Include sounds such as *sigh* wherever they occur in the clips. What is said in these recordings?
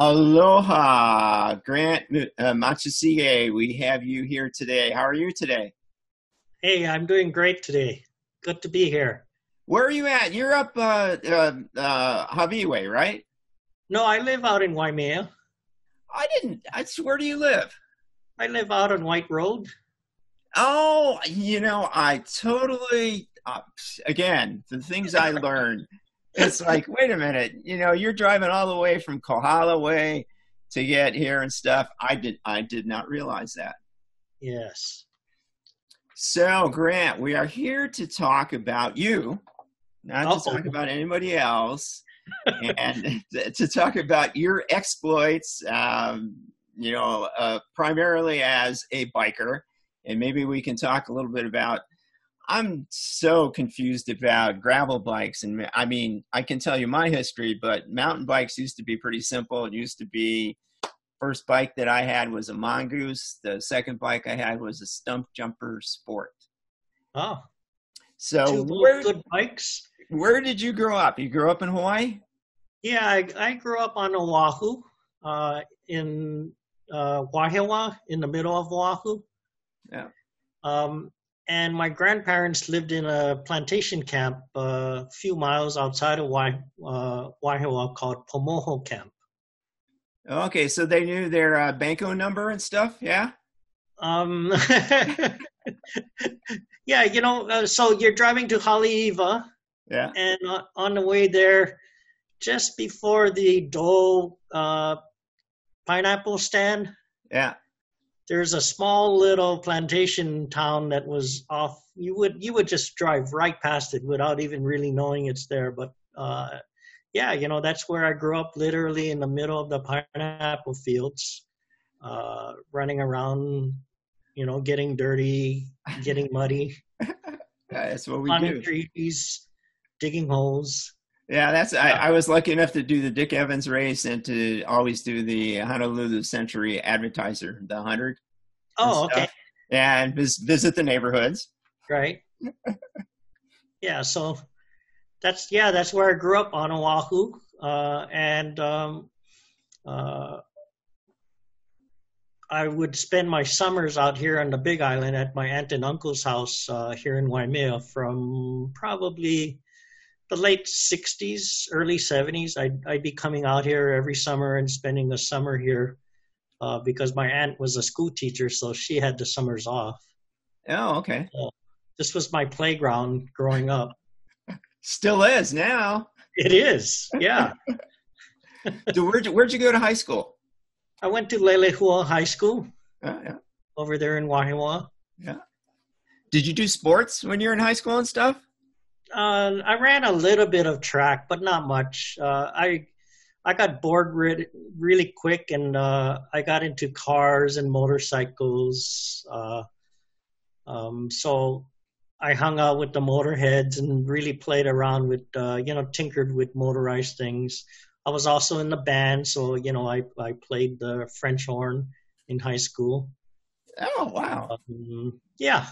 Aloha, Grant uh, Matsushige. We have you here today. How are you today? Hey, I'm doing great today. Good to be here. Where are you at? You're up uh, uh, uh, Hawi, right? No, I live out in Waimea. I didn't. I, where do you live? I live out on White Road. Oh, you know, I totally. Uh, again, the things I learned it's like, wait a minute, you know, you're driving all the way from Kohala way to get here and stuff. I did I did not realize that. Yes. So, Grant, we are here to talk about you, not Uh-oh. to talk about anybody else, *laughs* and to talk about your exploits. Um, you know, uh, primarily as a biker, and maybe we can talk a little bit about I'm so confused about gravel bikes. And I mean, I can tell you my history, but mountain bikes used to be pretty simple. It used to be first bike that I had was a mongoose. The second bike I had was a Stumpjumper Sport. Oh, so Two where, good bikes. Where did you grow up? You grew up in Hawaii? Yeah, I, I grew up on Oahu, uh, in uh, Wahiawa, in the middle of Oahu. Yeah. Um, and my grandparents lived in a plantation camp uh, a few miles outside of Wai, uh, called Poamoho Camp. Okay, so they knew their uh, bango number and stuff, yeah. Um, *laughs* yeah, you know, uh, so you're driving to Haleiwa, yeah, and on the way there, just before the Dole uh, pineapple stand, yeah, there's a small little plantation town that was off you would you would just drive right past it without even really knowing it's there but uh, yeah you know that's where i grew up literally in the middle of the pineapple fields uh, running around you know getting dirty getting muddy *laughs* that's what we do. trees digging holes. Yeah, that's I, I, was lucky enough to do the Dick Evans race and to always do the Honolulu Century Advertiser, the hundred. Oh, and okay. And visit the neighborhoods. Right. *laughs* yeah, so that's yeah, that's where I grew up on Oahu, uh, and um, uh, I would spend my summers out here on the Big Island at my aunt and uncle's house uh, here in Waimea from probably the late 60s, early 70s. I'd, I'd be coming out here every summer and spending the summer here uh, because my aunt was a school teacher, so she had the summers off. Oh, okay. So this was my playground growing up. Still is now. It is, yeah. *laughs* so where'd you, where'd you go to high school? I went to Leilehua High School. Oh, yeah. Over there in Wahiawa. Yeah. Did you do sports when you were in high school and stuff? Uh, I ran a little bit of track, but not much. Uh, I I got bored re- really quick, and uh, I got into cars and motorcycles. Uh, um, so I hung out with the motorheads and really played around with, uh, you know, tinkered with motorized things. I was also in the band, so you know, I I played the French horn in high school. Oh wow! Um, yeah,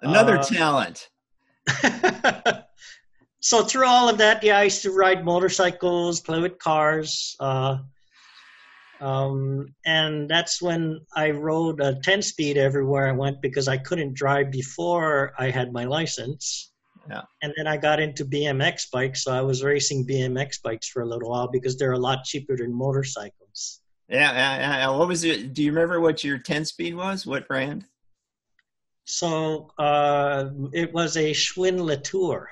another uh, talent. *laughs* so through all of that, yeah, I used to ride motorcycles, play with cars, uh, um, and that's when I rode a 10 speed everywhere I went because I couldn't drive before I had my license. Yeah. And then I got into BMX bikes, so I was racing BMX bikes for a little while because they're a lot cheaper than motorcycles. Yeah, yeah, yeah. What was it? Do you remember what your 10 speed was? What brand? So uh, it was a Schwinn Le Tour.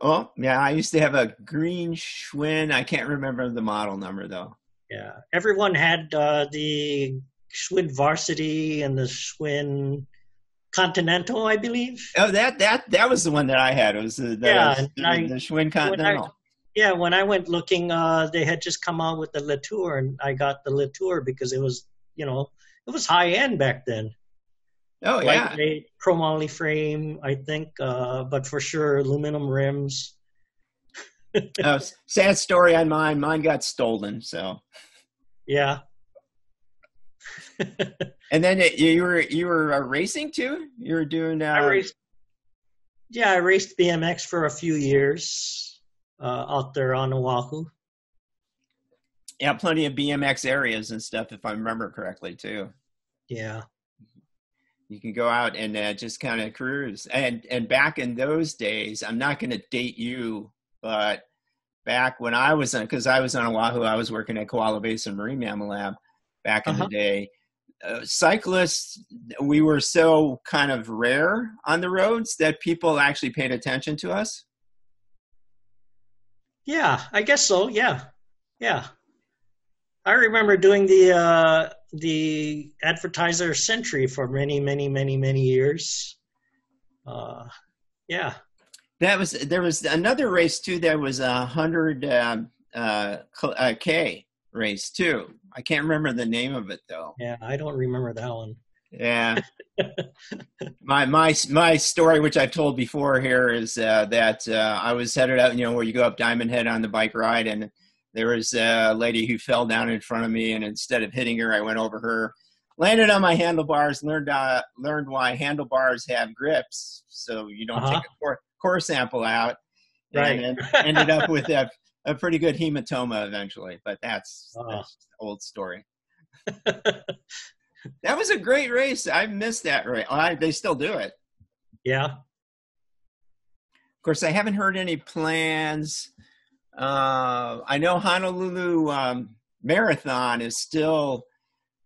Oh, yeah. I used to have a green Schwinn. I can't remember the model number, though. Yeah. Everyone had uh, the Schwinn Varsity and the Schwinn Continental, I believe. Oh, that that that was the one that I had. It was the, the yeah, the, I, the Schwinn Continental. I, yeah, when I went looking, uh, they had just come out with the Le Tour, and I got the Le Tour because it was, you know, it was high end back then. Oh yeah, chromoly frame, I think, uh, but for sure aluminum rims. *laughs* oh, sad story on mine. Mine got stolen, so. Yeah. *laughs* and then it, you were you were uh, racing too. You were doing. Uh, I raced. Yeah, I raced BMX for a few years uh, out there on Oahu. Yeah, plenty of BMX areas and stuff, if I remember correctly, too. Yeah. You can go out and uh, just kind of cruise. And and back in those days, I'm not going to date you, but back when I was on, because I was on Oahu, I was working at Kewalo Basin Marine Mammal Lab back in uh-huh. the day. Uh, cyclists, we were so kind of rare on the roads that people actually paid attention to us. Yeah, I guess so. Yeah, yeah. I remember doing the uh, the advertiser century for many, many, many, many years. Uh, yeah. That was there was another race too. That was a hundred um, uh, uh, k race too. I can't remember the name of it though. Yeah, I don't remember that one. Yeah. *laughs* my my my story, which I've told before here, is uh, that uh, I was headed out, you know, where you go up Diamond Head on the bike ride, and there was a lady who fell down in front of me, and instead of hitting her, I went over her, landed on my handlebars, learned uh, learned why handlebars have grips, so you don't uh-huh. take a core, core sample out, right. and ended up with a, a pretty good hematoma eventually. But that's, uh-huh. that's old story. *laughs* that was a great race. I missed that race. I, they still do it. Yeah. Of course, I haven't heard any plans uh, I know Honolulu um, Marathon is still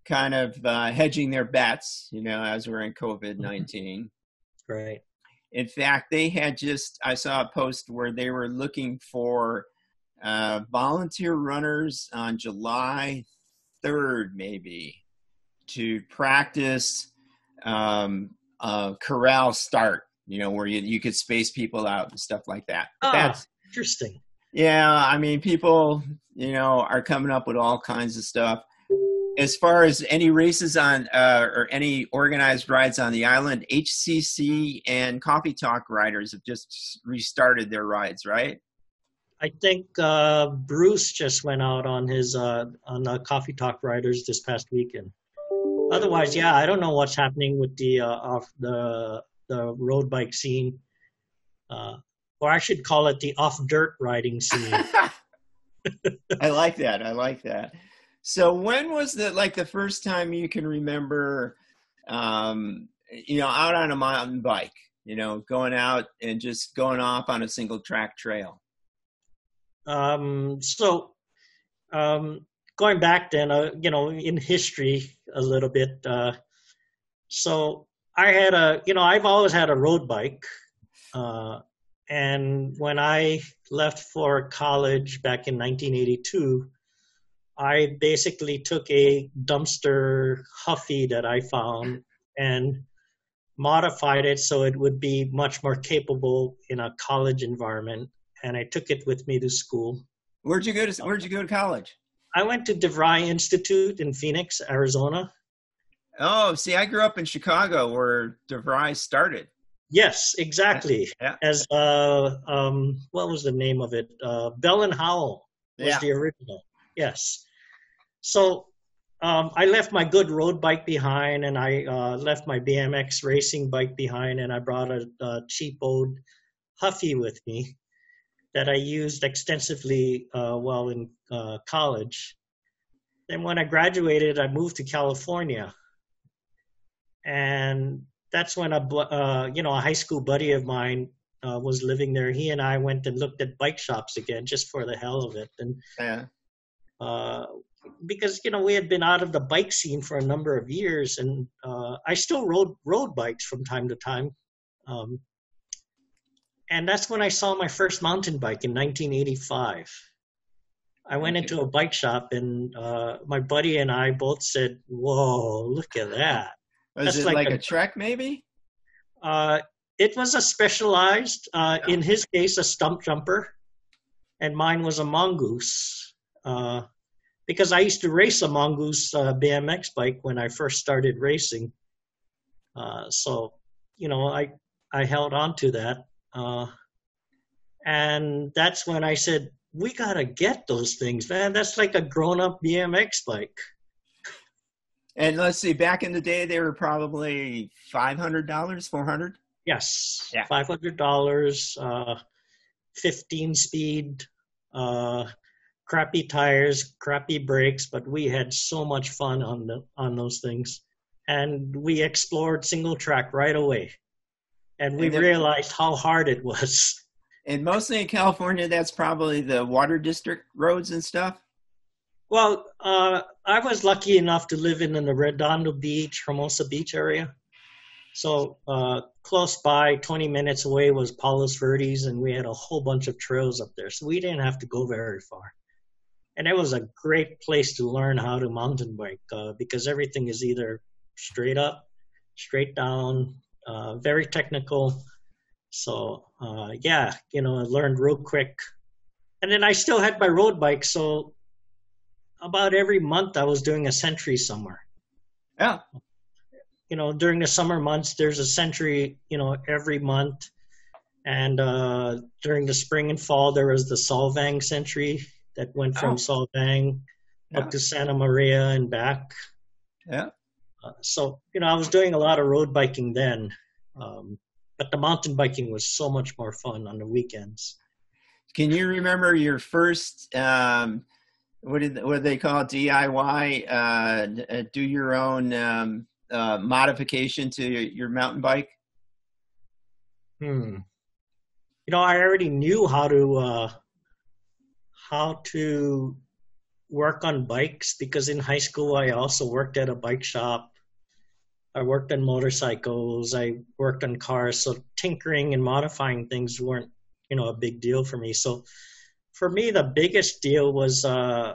kind of uh, hedging their bets, you know, as we're in COVID 19. Right. In fact, they had just, I saw a post where they were looking for uh, volunteer runners on July 3rd, maybe, to practice um, a corral start, you know, where you, you could space people out and stuff like that. Oh, That's interesting. Yeah, I mean, people, you know, are coming up with all kinds of stuff. As far as any races on uh, or any organized rides on the island, HCC and Coffee Talk riders have just restarted their rides, right? I think uh, Bruce just went out on his uh, on the Coffee Talk riders this past weekend. Otherwise, yeah, I don't know what's happening with the uh, off the the road bike scene. Or I should call it the off dirt riding scene. *laughs* I like that. I like that. So when was the like the first time you can remember um you know out on a mountain bike, you know, going out and just going off on a single track trail? Um so um going back then uh, you know in history a little bit uh so I had a you know I've always had a road bike uh and when I left for college back in 1982, I basically took a dumpster Huffy that I found and modified it so it would be much more capable in a college environment. And I took it with me to school. Where'd you go to Where'd you go to college? I went to DeVry Institute in Phoenix, Arizona. Oh, see, I grew up in Chicago where DeVry started. Yes, exactly. Yeah. As uh, um, what was the name of it? Uh, Bell and Howell was yeah. the original. Yes. So um, I left my good road bike behind, and I uh, left my BMX racing bike behind, and I brought a, a cheap old Huffy with me that I used extensively uh, while in uh, college. Then when I graduated, I moved to California, and that's when a uh, you know a high school buddy of mine uh, was living there. He and I went and looked at bike shops again, just for the hell of it, and yeah. uh, because you know we had been out of the bike scene for a number of years, and uh, I still rode road bikes from time to time. Um, and that's when I saw my first mountain bike in 1985. I went into a bike shop, and uh, my buddy and I both said, "Whoa, look at that!" Was it like, like a, a, trek, maybe? Uh, it was a specialized, uh, yeah. in his case, a stump jumper, and mine was a mongoose. Uh, because I used to race a mongoose uh, BMX bike when I first started racing. Uh, so, you know, I I held on to that, uh, and that's when I said, "We gotta get those things, man. That's like a grown-up BMX bike." And let's see, back in the day, they were probably five hundred dollars, four hundred. Yes, yeah. five hundred dollars, uh, fifteen speed, uh, crappy tires, crappy brakes, but we had so much fun on the on those things, and we explored single track right away, and we and then, realized how hard it was. And mostly in California, that's probably the water district roads and stuff. Well, uh, I was lucky enough to live in, the Redondo Beach, Hermosa Beach area. So uh, close by, 20 minutes away, was Palos Verdes, and we had a whole bunch of trails up there. So we didn't have to go very far and it was a great place to learn how to mountain bike uh, because everything is either straight up, straight down, uh, very technical. So uh, yeah, you know, I learned real quick, and then I still had my road bike. So about every month, I was doing a century somewhere. Yeah. You know, during the summer months, there's a century. You know, every month, and uh, during the spring and fall, there was the Solvang century that went from oh. Solvang yeah. up to Santa Maria and back. Yeah. Uh, so you know, I was doing a lot of road biking then, um, but the mountain biking was so much more fun on the weekends. Can you remember your first? Um, what did what do they call it? DIY? Uh, uh, do your own um, uh, modification to your, your mountain bike? Hmm. You know, I already knew how to uh, how to work on bikes because in high school I also worked at a bike shop. I worked on motorcycles. I worked on cars. So tinkering and modifying things weren't, you know, a big deal for me. So for me, the biggest deal was uh,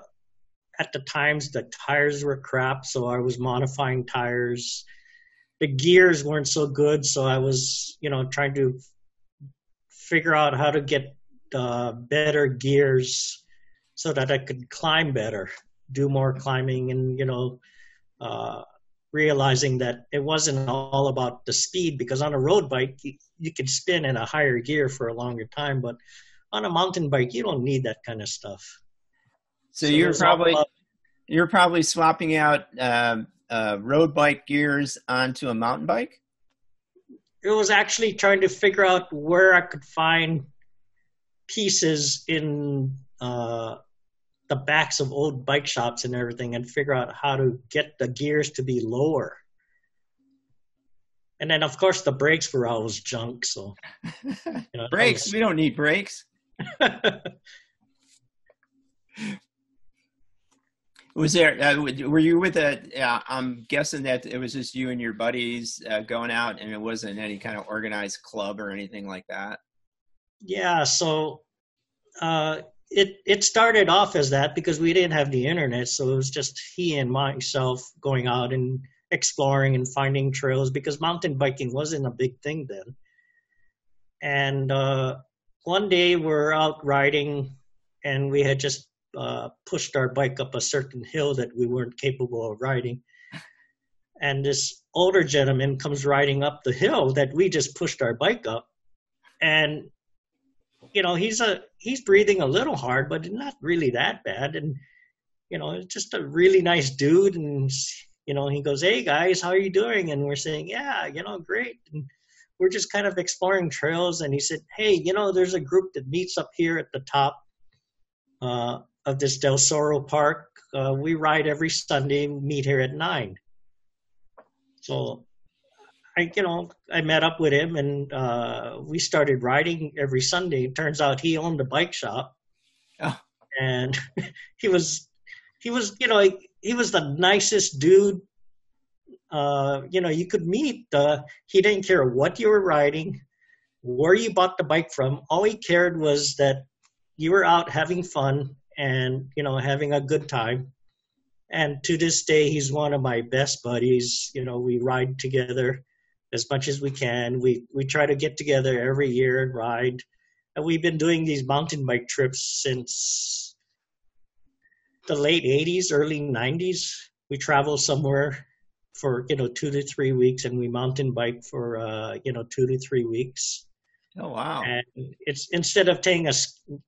at the times the tires were crap. So I was modifying tires. The gears weren't so good. So I was, you know, trying to figure out how to get uh, better gears so that I could climb better, do more climbing, and you know, uh, realizing that it wasn't all about the speed because on a road bike you, you can spin in a higher gear for a longer time, but on a mountain bike you don't need that kind of stuff. So, so you're probably you're probably swapping out uh, uh, road bike gears onto a mountain bike. It was actually trying to figure out where I could find pieces in uh, the backs of old bike shops and everything and figure out how to get the gears to be lower. And then, of course, the brakes were always junk. So, *laughs* you know, brakes, was... we don't need brakes. *laughs* was there, uh, were you with a, uh, I'm guessing that it was just you and your buddies uh, going out and it wasn't any kind of organized club or anything like that? Yeah. So, uh, it it started off as that because we didn't have the internet, so it was just he and myself going out and exploring and finding trails because mountain biking wasn't a big thing then. And uh, one day we're out riding, and we had just uh, pushed our bike up a certain hill that we weren't capable of riding. And this older gentleman comes riding up the hill that we just pushed our bike up, and you know, he's a he's breathing a little hard, but not really that bad. And you know, just a really nice dude. And you know, he goes, "Hey guys, how are you doing?" And we're saying, "Yeah, you know, great." And we're just kind of exploring trails. And he said, "Hey, you know, there's a group that meets up here at the top uh, of this Del Cerro Park. Uh, we ride every Sunday. Meet here at nine. So I, you know, I met up with him and uh, we started riding every Sunday. It turns out he owned a bike shop, oh. and *laughs* he was, he was, you know, he, he was the nicest dude. Uh, you know, you could meet. Uh, he didn't care what you were riding, where you bought the bike from. All he cared was that you were out having fun and you know having a good time. And to this day, he's one of my best buddies. You know, we ride together as much as we can. We we try to get together every year and ride. And we've been doing these mountain bike trips since the late 80s, early 90s. We travel somewhere for you know two to three weeks, and we mountain bike for uh, you know two to three weeks. Oh wow! And it's instead of taking a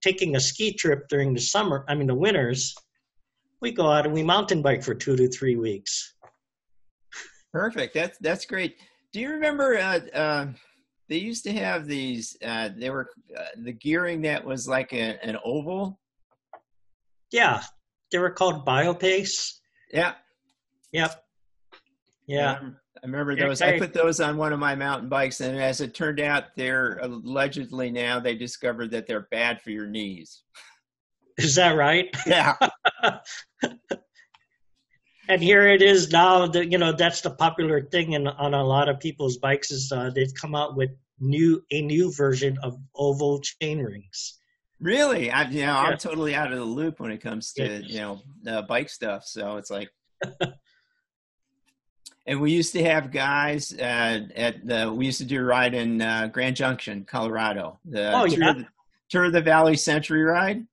taking a ski trip during the summer, I mean the winters, we go out and we mountain bike for two to three weeks. Perfect. That's that's great. Do you remember? Uh, uh, they used to have these. Uh, they were uh, the gearing that was like a, an oval. Yeah, they were called Biopace. Yeah. Yep. Yeah. I remember those. I put those on one of my mountain bikes, and as it turned out, they're allegedly now they discovered that they're bad for your knees. Is that right? *laughs* Yeah. *laughs* and here it is now. That you know that's the popular thing in, on a lot of people's bikes is uh, they've come out with new a new version of oval chain rings. Really, I you know yeah. I'm totally out of the loop when it comes to yeah. you know uh, bike stuff. So it's like. *laughs* and we used to have guys uh, at the we used to do a ride in uh, Grand Junction, Colorado. The oh yeah, Tour of the, Tour of the Valley Century ride.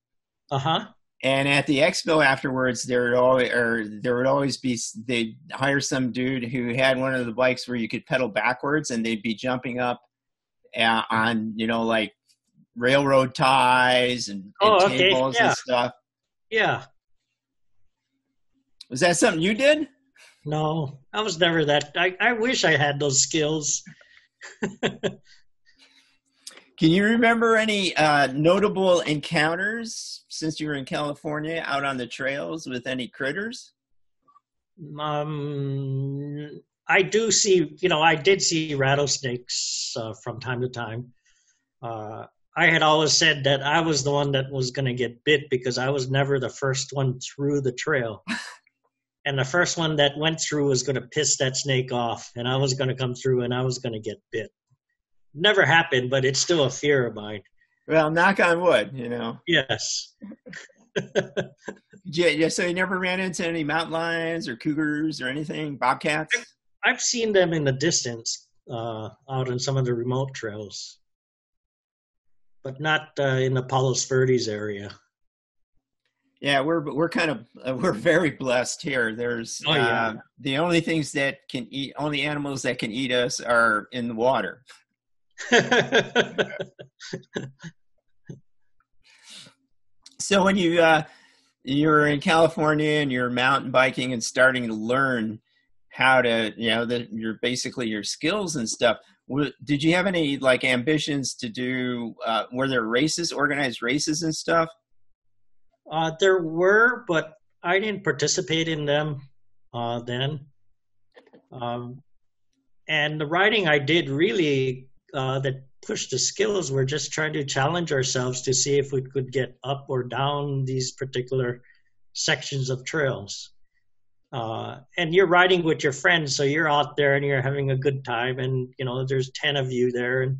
Uh huh. And at the expo afterwards, there would always or there would always be they'd hire some dude who had one of the bikes where you could pedal backwards, and they'd be jumping up uh, on you know like railroad ties and, and oh, okay. tables yeah. and stuff. Yeah. Was that something you did? No, I was never that. I, I wish I had those skills. *laughs* Can you remember any uh, notable encounters since you were in California out on the trails with any critters? Um, I do see, you know, I did see rattlesnakes uh, from time to time. Uh, I had always said that I was the one that was going to get bit because I was never the first one through the trail. *laughs* and the first one that went through was going to piss that snake off, and I was going to come through and I was going to get bit. Never happened, but it's still a fear of mine. Well, knock on wood, you know. Yes. *laughs* yeah, yeah. So you never ran into any mountain lions or cougars or anything, bobcats. I've seen them in the distance, uh, out in some of the remote trails, but not uh, in the Palos Verdes area. Yeah, we're we're kind of uh, *laughs* we're very blessed here. There's oh, yeah. uh, the only things that can eat, only animals that can eat us are in the water. *laughs* so when you uh, you're in California and you're mountain biking and starting to learn how to, you know, the, your basically your skills and stuff. Did you have any like ambitions to do? Uh, were there races, organized races and stuff? Uh, there were, but I didn't participate in them uh, then. Um, and the writing I did really uh, that pushed the skills were just trying to challenge ourselves to see if we could get up or down these particular sections of trails. Uh, and you're riding with your friends, so you're out there and you're having a good time, and you know there's ten of you there, and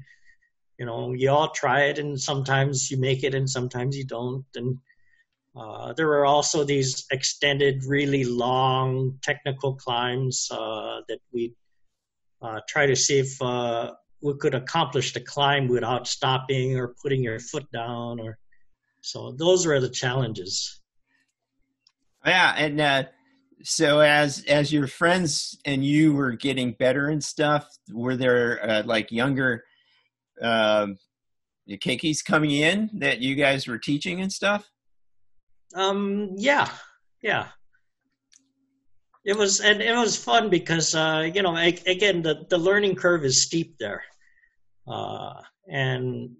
you know you all try it, and sometimes you make it, and sometimes you don't, and uh, there were also these extended, really long technical climbs uh, that we uh, try to see if uh, we could accomplish the climb without stopping or putting your foot down. Or so those were the challenges. Yeah, and uh, so as as your friends and you were getting better and stuff, were there like younger um, keikis coming in that you guys were teaching and stuff? Um, yeah, yeah. It was and it was fun because uh, you know again the the learning curve is steep there, uh, and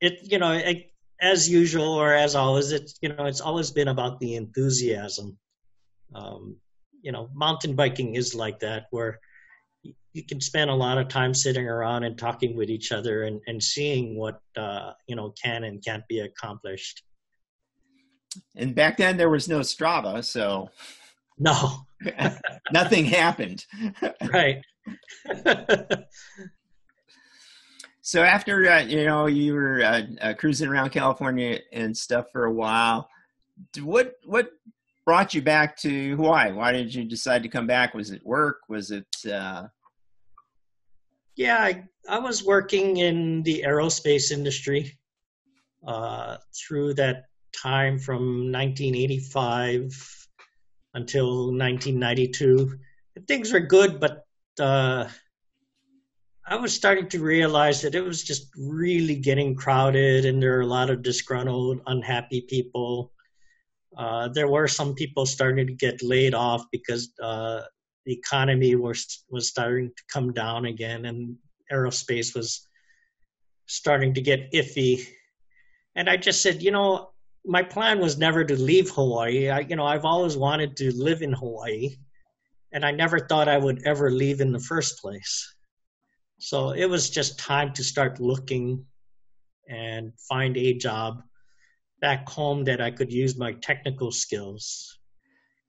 it you know it, as usual or as always it's you know it's always been about the enthusiasm. Um, you know, mountain biking is like that where you can spend a lot of time sitting around and talking with each other and, and seeing what uh, you know can and can't be accomplished and back then there was no Strava, so no, *laughs* nothing happened. right. *laughs* so after uh, you know you were uh, uh, cruising around California and stuff for a while, what what brought you back to Hawaii? Why did you decide to come back? Was it work? Was it? Uh... Yeah, I, I was working in the aerospace industry uh, through that time from 1985 until 1992. Things were good, but uh, I was starting to realize that it was just really getting crowded, and there are a lot of disgruntled, unhappy people. Uh, there were some people starting to get laid off because uh, the economy was was starting to come down again, and aerospace was starting to get iffy. And I just said, you know, my plan was never to leave Hawaii. I, you know, I've always wanted to live in Hawaii, and I never thought I would ever leave in the first place. So it was just time to start looking and find a job back home that I could use my technical skills.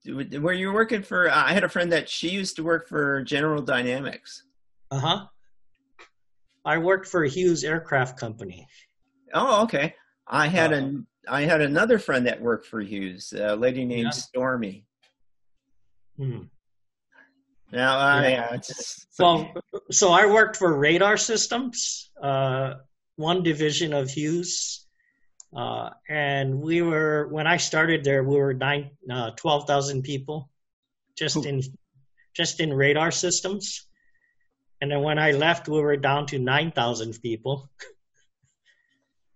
Were you working for? I had a friend that she used to work for General Dynamics. Uh huh. I worked for Hughes Aircraft Company. Oh, okay. I had uh, an I had another friend that worked for Hughes, a lady named yeah. Stormy. Hmm. Now, I, yeah. uh, well, so I worked for Radar Systems, uh, one division of Hughes, uh, and we were when I started there, we were nine, uh, twelve thousand people, just in just in radar systems, and then when I left, we were down to nine thousand people.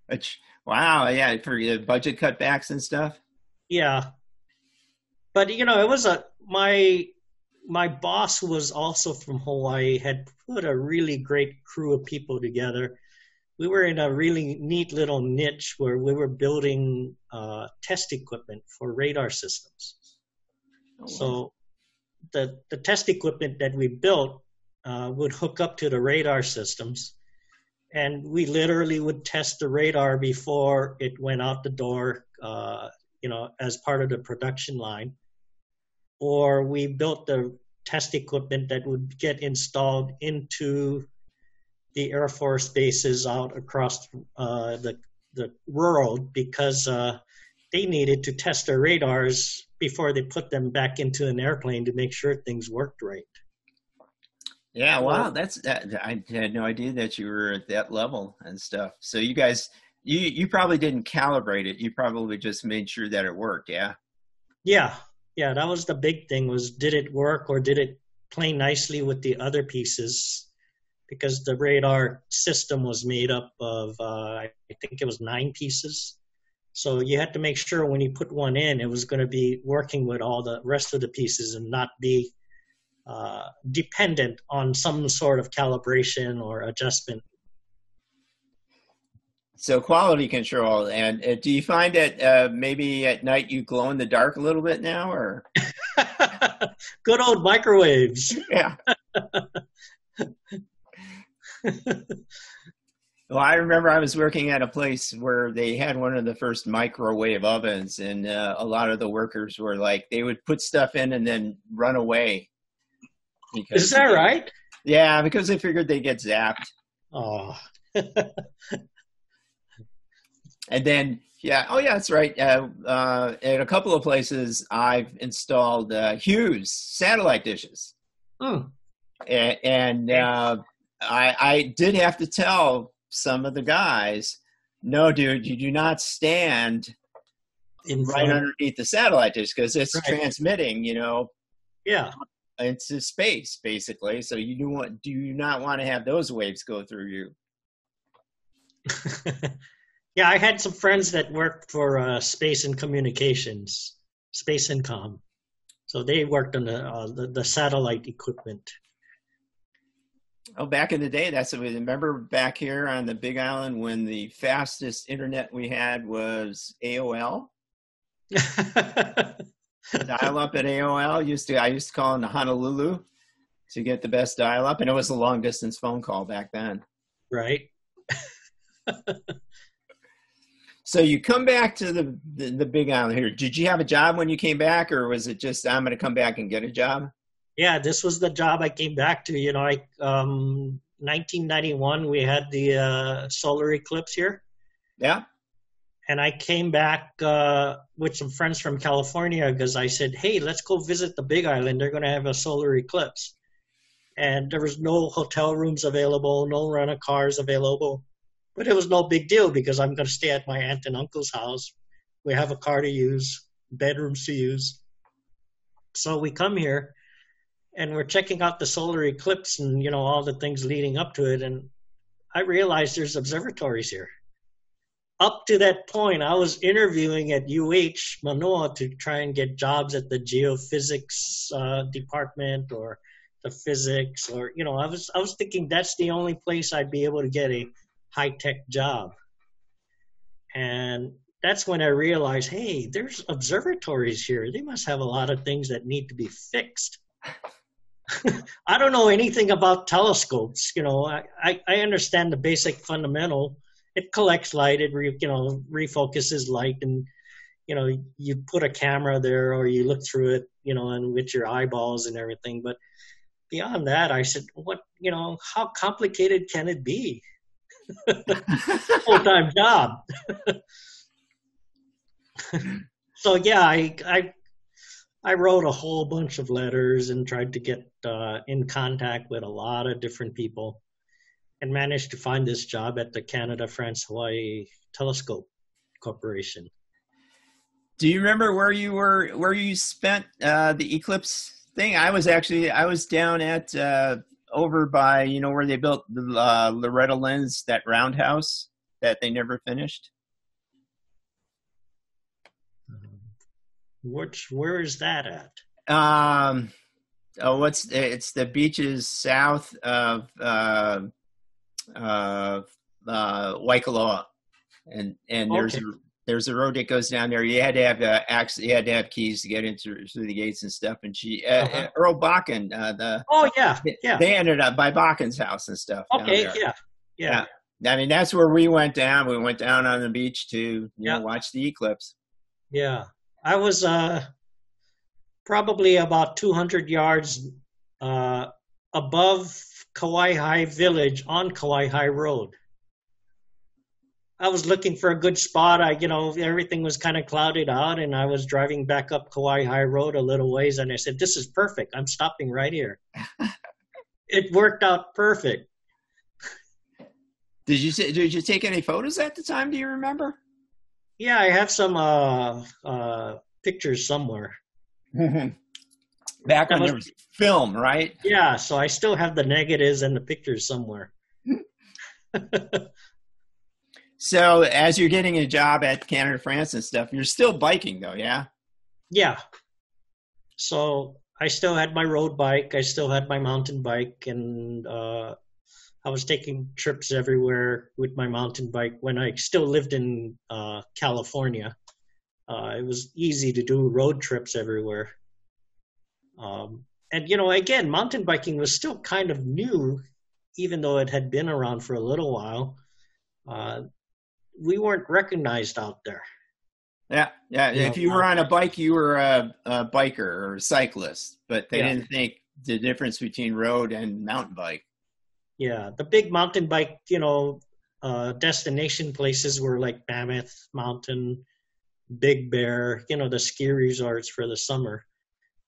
Which wow, yeah, for budget cutbacks and stuff. Yeah, but you know, it was a my my boss was also from Hawaii had put a really great crew of people together we were in a really neat little niche where we were building uh, test equipment for radar systems. Oh, wow. So the the test equipment that we built uh, would hook up to the radar systems, and we literally would test the radar before it went out the door. Uh, you know, as part of the production line, or we built the test equipment that would get installed into the Air Force bases out across uh, the the world because uh, they needed to test their radars before they put them back into an airplane to make sure things worked right. Yeah, wow, that's that. I had no idea that you were at that level and stuff. So you guys, you you probably didn't calibrate it. You probably just made sure that it worked. Yeah. Yeah, yeah. That was the big thing: was did it work or did it play nicely with the other pieces? because the radar system was made up of, uh, I think it was nine pieces. So you had to make sure when you put one in, it was going to be working with all the rest of the pieces and not be uh, dependent on some sort of calibration or adjustment. So quality control, and uh, do you find that uh, maybe at night you glow in the dark a little bit now, or *laughs* good old microwaves? Yeah. *laughs* well, I remember I was working at a place where they had one of the first microwave ovens, and uh, a lot of the workers were like, they would put stuff in and then run away. Is that right? Yeah, because they figured they'd get zapped. Oh. *laughs* and then, yeah, oh yeah, that's right. Uh, uh, at a couple of places, I've installed uh, Hughes satellite dishes. Hmm. And, and uh, I, I did have to tell some of the guys, no, dude, you do not stand in right underneath the satellite dish because it's right. transmitting, you know, yeah, into space basically. So you do want do you not want to have those waves go through you? *laughs* yeah, I had some friends that worked for uh, space and communications, space and com. So they worked on the, uh, the, the satellite equipment. Oh, back in the day, that's what we remember back here on the Big Island when the fastest internet we had was AOL. *laughs* dial up at AOL used to I used to call in Honolulu to get the best dial up, and it was a long distance phone call back then. Right. *laughs* so you come back to the, the, the Big Island here. Did you have a job when you came back, or was it just I'm going to come back and get a job? yeah, this was the job I came back to. You know, I um, 1991 we had the uh, solar eclipse here. Yeah. And I came back uh, with some friends from California because I said, "Hey, let's go visit the Big Island. They're going to have a solar eclipse." And there was no hotel rooms available, no rental cars available, but it was no big deal because I'm going to stay at my aunt and uncle's house. We have a car to use, bedrooms to use. So we come here and we're checking out the solar eclipse and you know all the things leading up to it and i realized there's observatories here up to that point, I was interviewing at UH Manoa to try and get jobs at the geophysics uh, department or the physics, or you know, I was I was thinking that's the only place I'd be able to get a high tech job. And that's when I realized, hey, there's observatories here. They must have a lot of things that need to be fixed. *laughs* I don't know anything about telescopes. You know, I, I, I, understand the basic fundamental. It collects light, it re, you know refocuses light, and you know you put a camera there or you look through it, you know, and with your eyeballs and everything. But beyond that, I said, what you know, how complicated can it be? *laughs* Full time job. *laughs* so yeah, I, I I wrote a whole bunch of letters and tried to get uh, in contact with a lot of different people, and managed to find this job at the Canada France Hawaii Telescope Corporation. Do you remember where you were where you spent uh, the eclipse thing? I was actually I was down at uh, over by you know where they built the uh, Loretta Lynn's that roundhouse that they never finished. Which where is that at? Um, oh, what's it's the beaches south of uh, uh, uh, Waikoloa, and and there's okay. a there's a road that goes down there. You had to have uh, access, you had to have keys to get into through the gates and stuff. And she uh, uh-huh. Earl Bakken, uh, the oh yeah yeah they ended up by Bakken's house and stuff. Okay yeah. yeah. yeah I mean that's where we went down. We went down on the beach to you yeah. know watch the eclipse. Yeah, I was uh, probably about 200 yards uh, above Kawaihae Village on Kawaihae Road. I was looking for a good spot. I, you know, everything was kind of clouded out, and I was driving back up Kawaihae Road a little ways, and I said, "This is perfect. I'm stopping right here." *laughs* it worked out perfect. Did you did you take any photos at the time? Do you remember? Yeah, I have some uh, uh, pictures somewhere. *laughs* Back on there was film, right? Yeah, so I still have the negatives and the pictures somewhere. *laughs* so, as you're getting a job at Canada, France, and stuff, you're still biking, though, yeah? Yeah. So I still had my road bike. I still had my mountain bike, and uh, I was taking trips everywhere with my mountain bike when I still lived in uh, California. Uh, it was easy to do road trips everywhere. Um, and, you know, again, mountain biking was still kind of new, even though it had been around for a little while. Uh, we weren't recognized out there. Yeah, yeah. You if know, you were on a bike, you were a, a biker or a cyclist, but they yeah. didn't think the difference between road and mountain bike. Yeah, the big mountain bike, you know, uh, destination places were like Mammoth Mountain, Big Bear, you know, the ski resorts for the summer.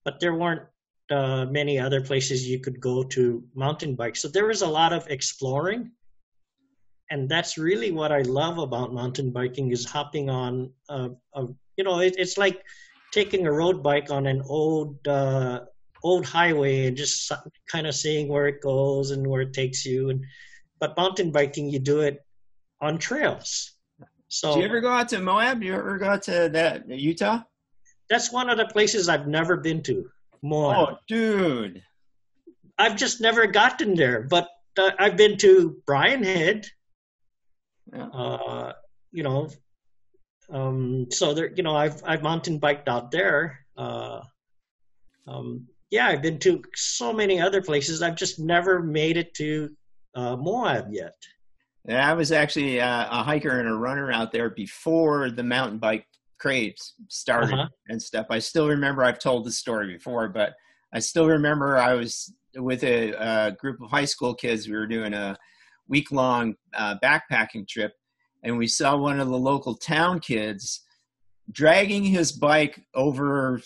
But there weren't uh, many other places you could go to mountain bike. So there was a lot of exploring. And that's really what I love about mountain biking is hopping on, a, a you know, it, it's like taking a road bike on an old uh, old highway and just kind of seeing where it goes and where it takes you. And but mountain biking, you do it on trails. So, do you ever go out to Moab? You ever go out to that Utah? That's one of the places I've never been to. Moab. Oh, dude! I've just never gotten there, but uh, I've been to Brian Head. Yeah. Uh, you know, um, so there, you know, I've I've mountain biked out there. Uh, um, yeah, I've been to so many other places. I've just never made it to uh, Moab yet. Yeah, I was actually uh, a hiker and a runner out there before the mountain bike craze started uh-huh. and stuff. I still remember. I've told this story before, but I still remember I was with a, a group of high school kids. We were doing a week long uh, backpacking trip, and we saw one of the local town kids dragging his bike over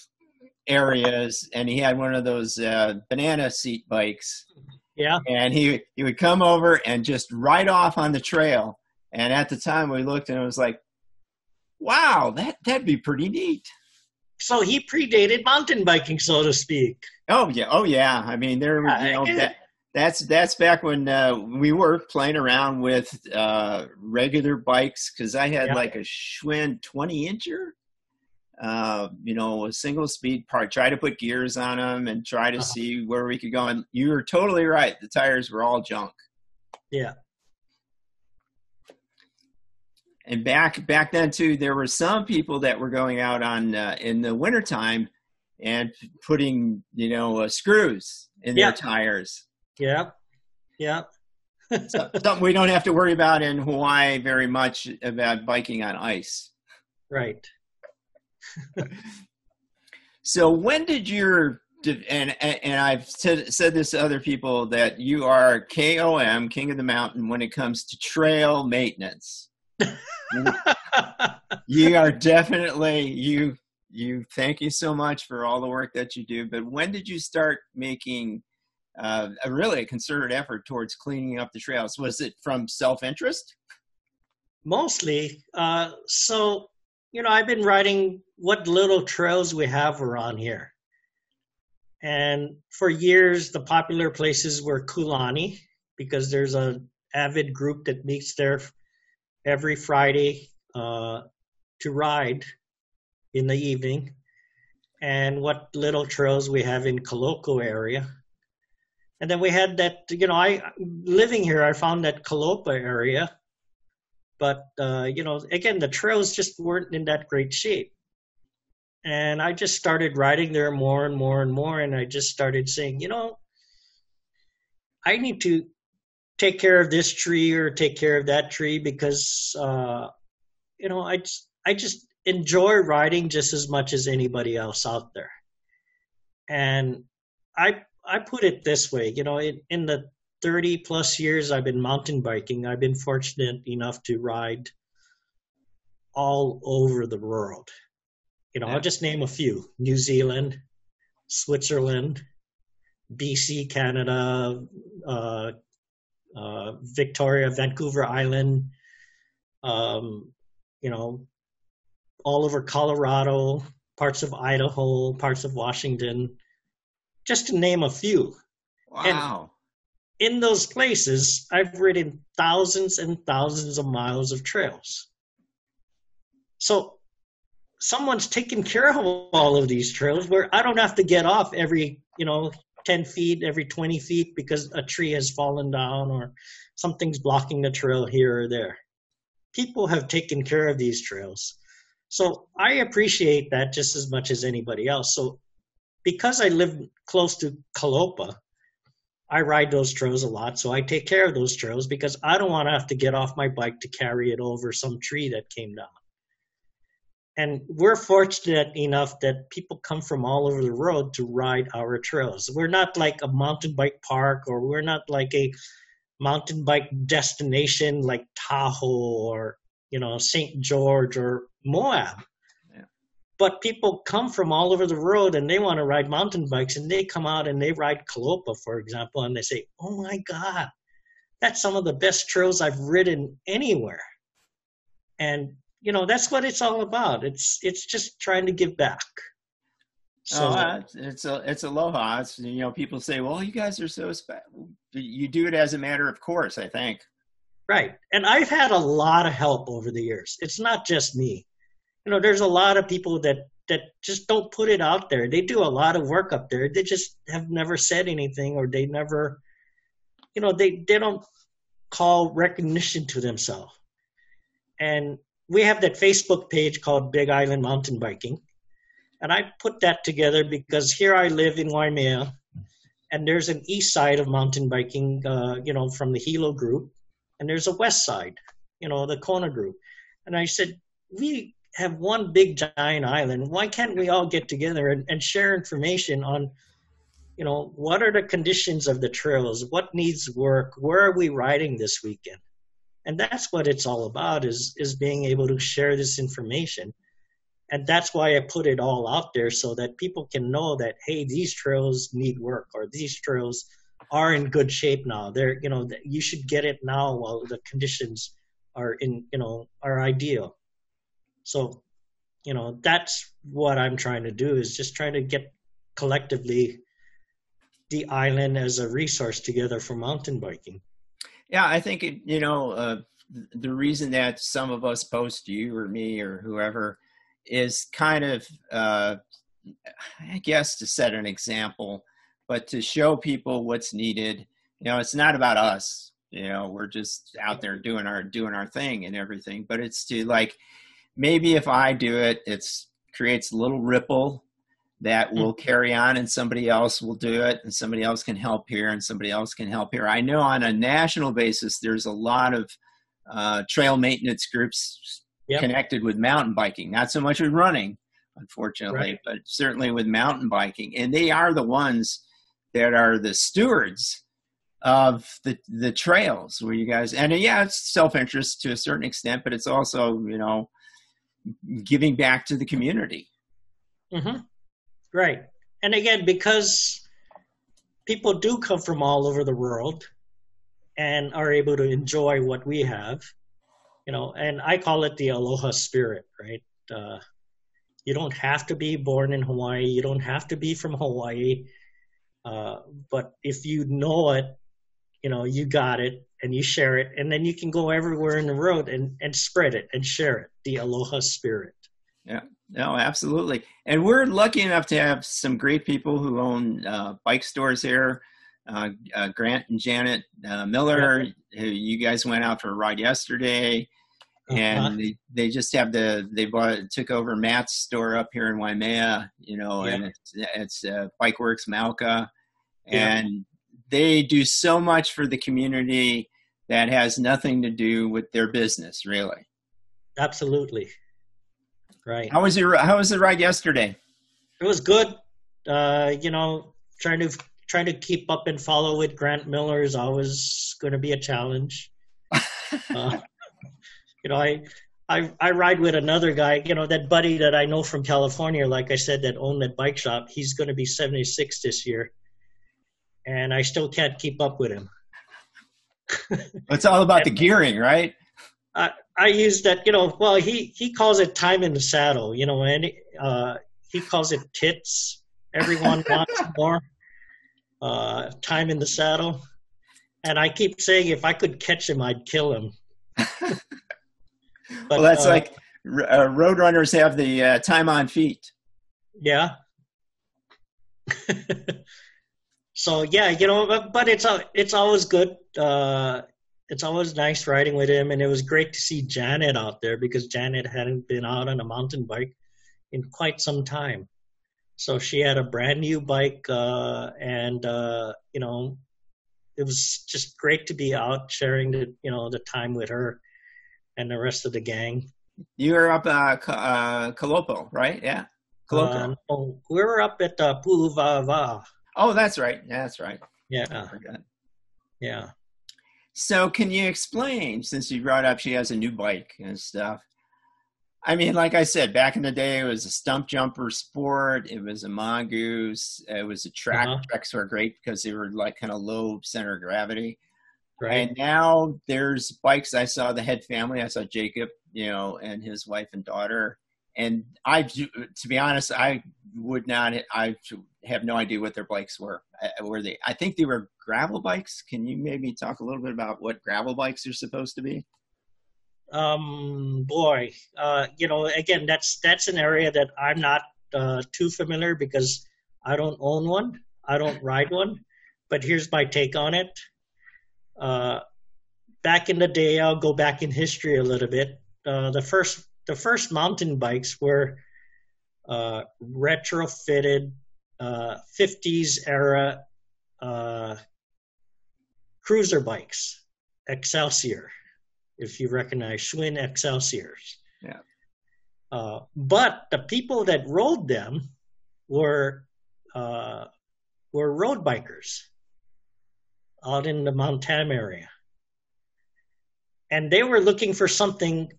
areas, and he had one of those uh, banana seat bikes. Yeah. And he he would come over and just ride off on the trail. And at the time, we looked and it was like, wow, that that'd be pretty neat. So he predated mountain biking, so to speak. Oh yeah, oh yeah. I mean, there, you know, that that's that's back when uh, we were playing around with uh, regular bikes because I had like a Schwinn 20 incher, uh, you know, a single speed part. Try to put gears on them and try to uh-huh. see where we could go. And you were totally right. The tires were all junk. Yeah. And back back then too, there were some people that were going out on uh, in the wintertime and putting you know uh, screws in yeah. their tires yeah. Yeah. *laughs* so, something we don't have to worry about in Hawaii very much about biking on ice. Right. *laughs* so when did your and and I've said, said this to other people that you are KOM, King of the Mountain, when it comes to trail maintenance. You are definitely you you thank you so much for all the work that you do but when did you start making uh, a really a concerted effort towards cleaning up the trails. Was it from self interest? Mostly. Uh, so, you know, I've been writing what little trails we have around here. And for years, the popular places were Kulani because there's a avid group that meets there every Friday uh, to ride in the evening. And what little trails we have in Kaloko area and then we had that, you know, I living here, I found that Kalopa area, but uh, you know, again, the trails just weren't in that great shape. And I just started riding there more and more and more, and I just started saying, you know, I need to take care of this tree or take care of that tree because, uh, you know, I just, I just enjoy riding just as much as anybody else out there. And I I put it this way, you know, in, in the 30 plus years I've been mountain biking, I've been fortunate enough to ride all over the world. You know, yeah. I'll just name a few New Zealand, Switzerland, BC, Canada, uh, uh, Victoria, Vancouver Island, um, you know, all over Colorado, parts of Idaho, parts of Washington, just to name a few. Wow. And in those places, I've ridden thousands and thousands of miles of trails. So someone's taking care of all of these trails where I don't have to get off every, you know, 10 feet, every 20 feet because a tree has fallen down or something's blocking the trail here or there. People have taken care of these trails. So I appreciate that just as much as anybody else. So because I live close to Kalopa, I ride those trails a lot, so I take care of those trails because I don't want to have to get off my bike to carry it over some tree that came down. And we're fortunate enough that people come from all over the world to ride our trails. We're not like a mountain bike park or we're not like a mountain bike destination like Tahoe or, you know, St. George or Moab but people come from all over the world and they want to ride mountain bikes and they come out and they ride Kalopa, for example, and they say, Oh my God, that's some of the best trails I've ridden anywhere. And you know, that's what it's all about. It's it's just trying to give back. So oh, it's a it's aloha. It's, you know, people say, "Well, you guys are so special." You do it as a matter of course, I think. Right, and I've had a lot of help over the years. It's not just me you know, there's a lot of people that that just don't put it out there. They do a lot of work up there. They just have never said anything, or they never, you know, they they don't call recognition to themselves. And we have that Facebook page called Big Island Mountain Biking, and I put that together because here I live in Waimea, and there's an east side of mountain biking, uh, you know, from the Hilo group, and there's a west side, you know, the Kona group. And I said, we have one big giant island. Why can't we all get together and, and share information on, you know, what are the conditions of the trails? What needs work? Where are we riding this weekend? And that's what it's all about is is being able to share this information. And that's why I put it all out there so that people can know that hey, these trails need work or these trails are in good shape now. They're you know you should get it now while the conditions are in you know are ideal so, you know, that's what I'm trying to do is just trying to get collectively the island as a resource together for mountain biking. Yeah, I think it, you know uh, the reason that some of us post you or me or whoever is kind of, uh, I guess, to set an example, but to show people what's needed. You know, it's not about us. You know, we're just out there doing our doing our thing and everything. But it's to like maybe if I do it, it's creates a little ripple that will mm-hmm. carry on and somebody else will do it and somebody else can help here and somebody else can help here. I know on a national basis there's a lot of uh, trail maintenance groups yep. connected with mountain biking, not so much with running, unfortunately, right. but certainly with mountain biking. And they are the ones that are the stewards of the the trails where you guys and yeah it's self-interest to a certain extent but it's also you know giving back to the community mm-hmm. Right. And again, because people do come from all over the world and are able to enjoy what we have, you know, and I call it the aloha spirit, right? Uh, you don't have to be born in Hawaii. You don't have to be from Hawaii. Uh, but if you know it, you know, you got it and you share it. And then you can go everywhere in the world and, and spread it and share it, the aloha spirit. Yeah. No, absolutely. And we're lucky enough to have some great people who own uh, bike stores here. Uh, uh, Grant and Janet uh, Miller, who you guys went out for a ride yesterday, uh-huh. and they, they just have the they bought took over Matt's store up here in Waimea, you know, yeah. and it's it's uh, Bike Works Mauka, and yeah. they do so much for the community that has nothing to do with their business, really. Absolutely. Right. How was your How was the ride yesterday? It was good. Uh, you know, trying to trying to keep up and follow with Grant Miller is always going to be a challenge. *laughs* uh, you know, I, I I ride with another guy. You know, that buddy that I know from California, like I said, that owned that bike shop. He's going to be seventy six this year, and I still can't keep up with him. *laughs* it's all about the gearing, right? I use that, you know, well, he, he calls it time in the saddle, you know, and uh, he calls it tits. Everyone *laughs* wants more uh, time in the saddle. And I keep saying if I could catch him, I'd kill him. *laughs* but, well, that's uh, like uh, road runners have the uh, time on feet. Yeah. *laughs* so yeah, you know, but, but it's it's always good. It's always nice riding with him, and it was great to see Janet out there because Janet hadn't been out on a mountain bike in quite some time. So she had a brand new bike, uh, and uh, you know, it was just great to be out sharing the you know the time with her and the rest of the gang. You were up uh, uh Kalopa, right? Yeah, Kalopa. Uh, no, we were up at uh, Pu'u Wa'awa'a. Oh, that's right. Yeah, that's right. Yeah. Yeah. So, can you explain, since you brought up she has a new bike and stuff? I mean, like I said, back in the day, it was a Stumpjumper sport. It was a mongoose. It was a Trek. Uh-huh. Treks were great because they were like kind of low center of gravity. Right. And now there's bikes. I saw the head family. I saw Jacob, you know, and his wife and daughter. And I, to be honest, I would not. I have no idea what their bikes were. Uh, were they? I think they were gravel bikes. Can you maybe talk a little bit about what gravel bikes are supposed to be? Um, boy, uh, you know, again, that's that's an area that I'm not uh, too familiar because I don't own one. I don't ride one. But here's my take on it. Uh, back in the day, I'll go back in history a little bit. Uh, the first the first mountain bikes were uh, retrofitted uh, 50s era uh, cruiser bikes, Excelsior, if you recognize Schwinn Excelsiors. Yeah. Uh, but the people that rode them were uh, were road bikers out in the Montana area, and they were looking for something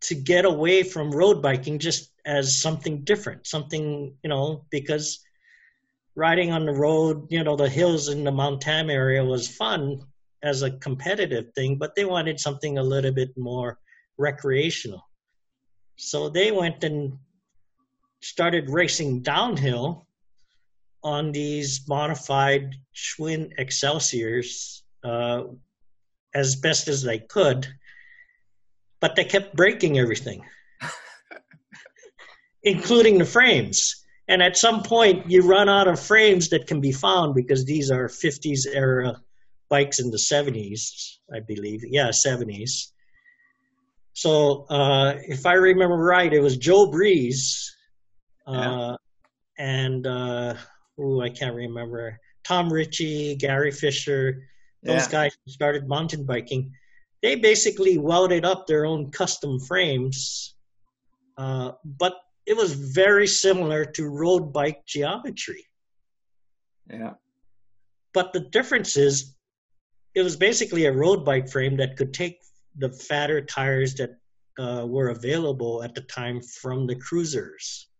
to get away from road biking, just as something different, something you know, because riding on the road, you know, the hills in the Mount Tam area was fun as a competitive thing, but they wanted something a little bit more recreational. So they went and started racing downhill on these modified Schwinn Excelsiors uh, as best as they could, but they kept breaking everything, *laughs* including the frames. And at some point, you run out of frames that can be found because these are 50s era bikes in the 70s, I believe. Yeah, 70s. So uh, if I remember right, it was Joe Breeze uh, yeah. and uh, ooh, I can't remember. Tom Ritchie, Gary Fisher, those yeah. guys who started mountain biking. They basically welded up their own custom frames, uh, but it was very similar to road bike geometry. Yeah. But the difference is, it was basically a road bike frame that could take the fatter tires that uh, were available at the time from the cruisers.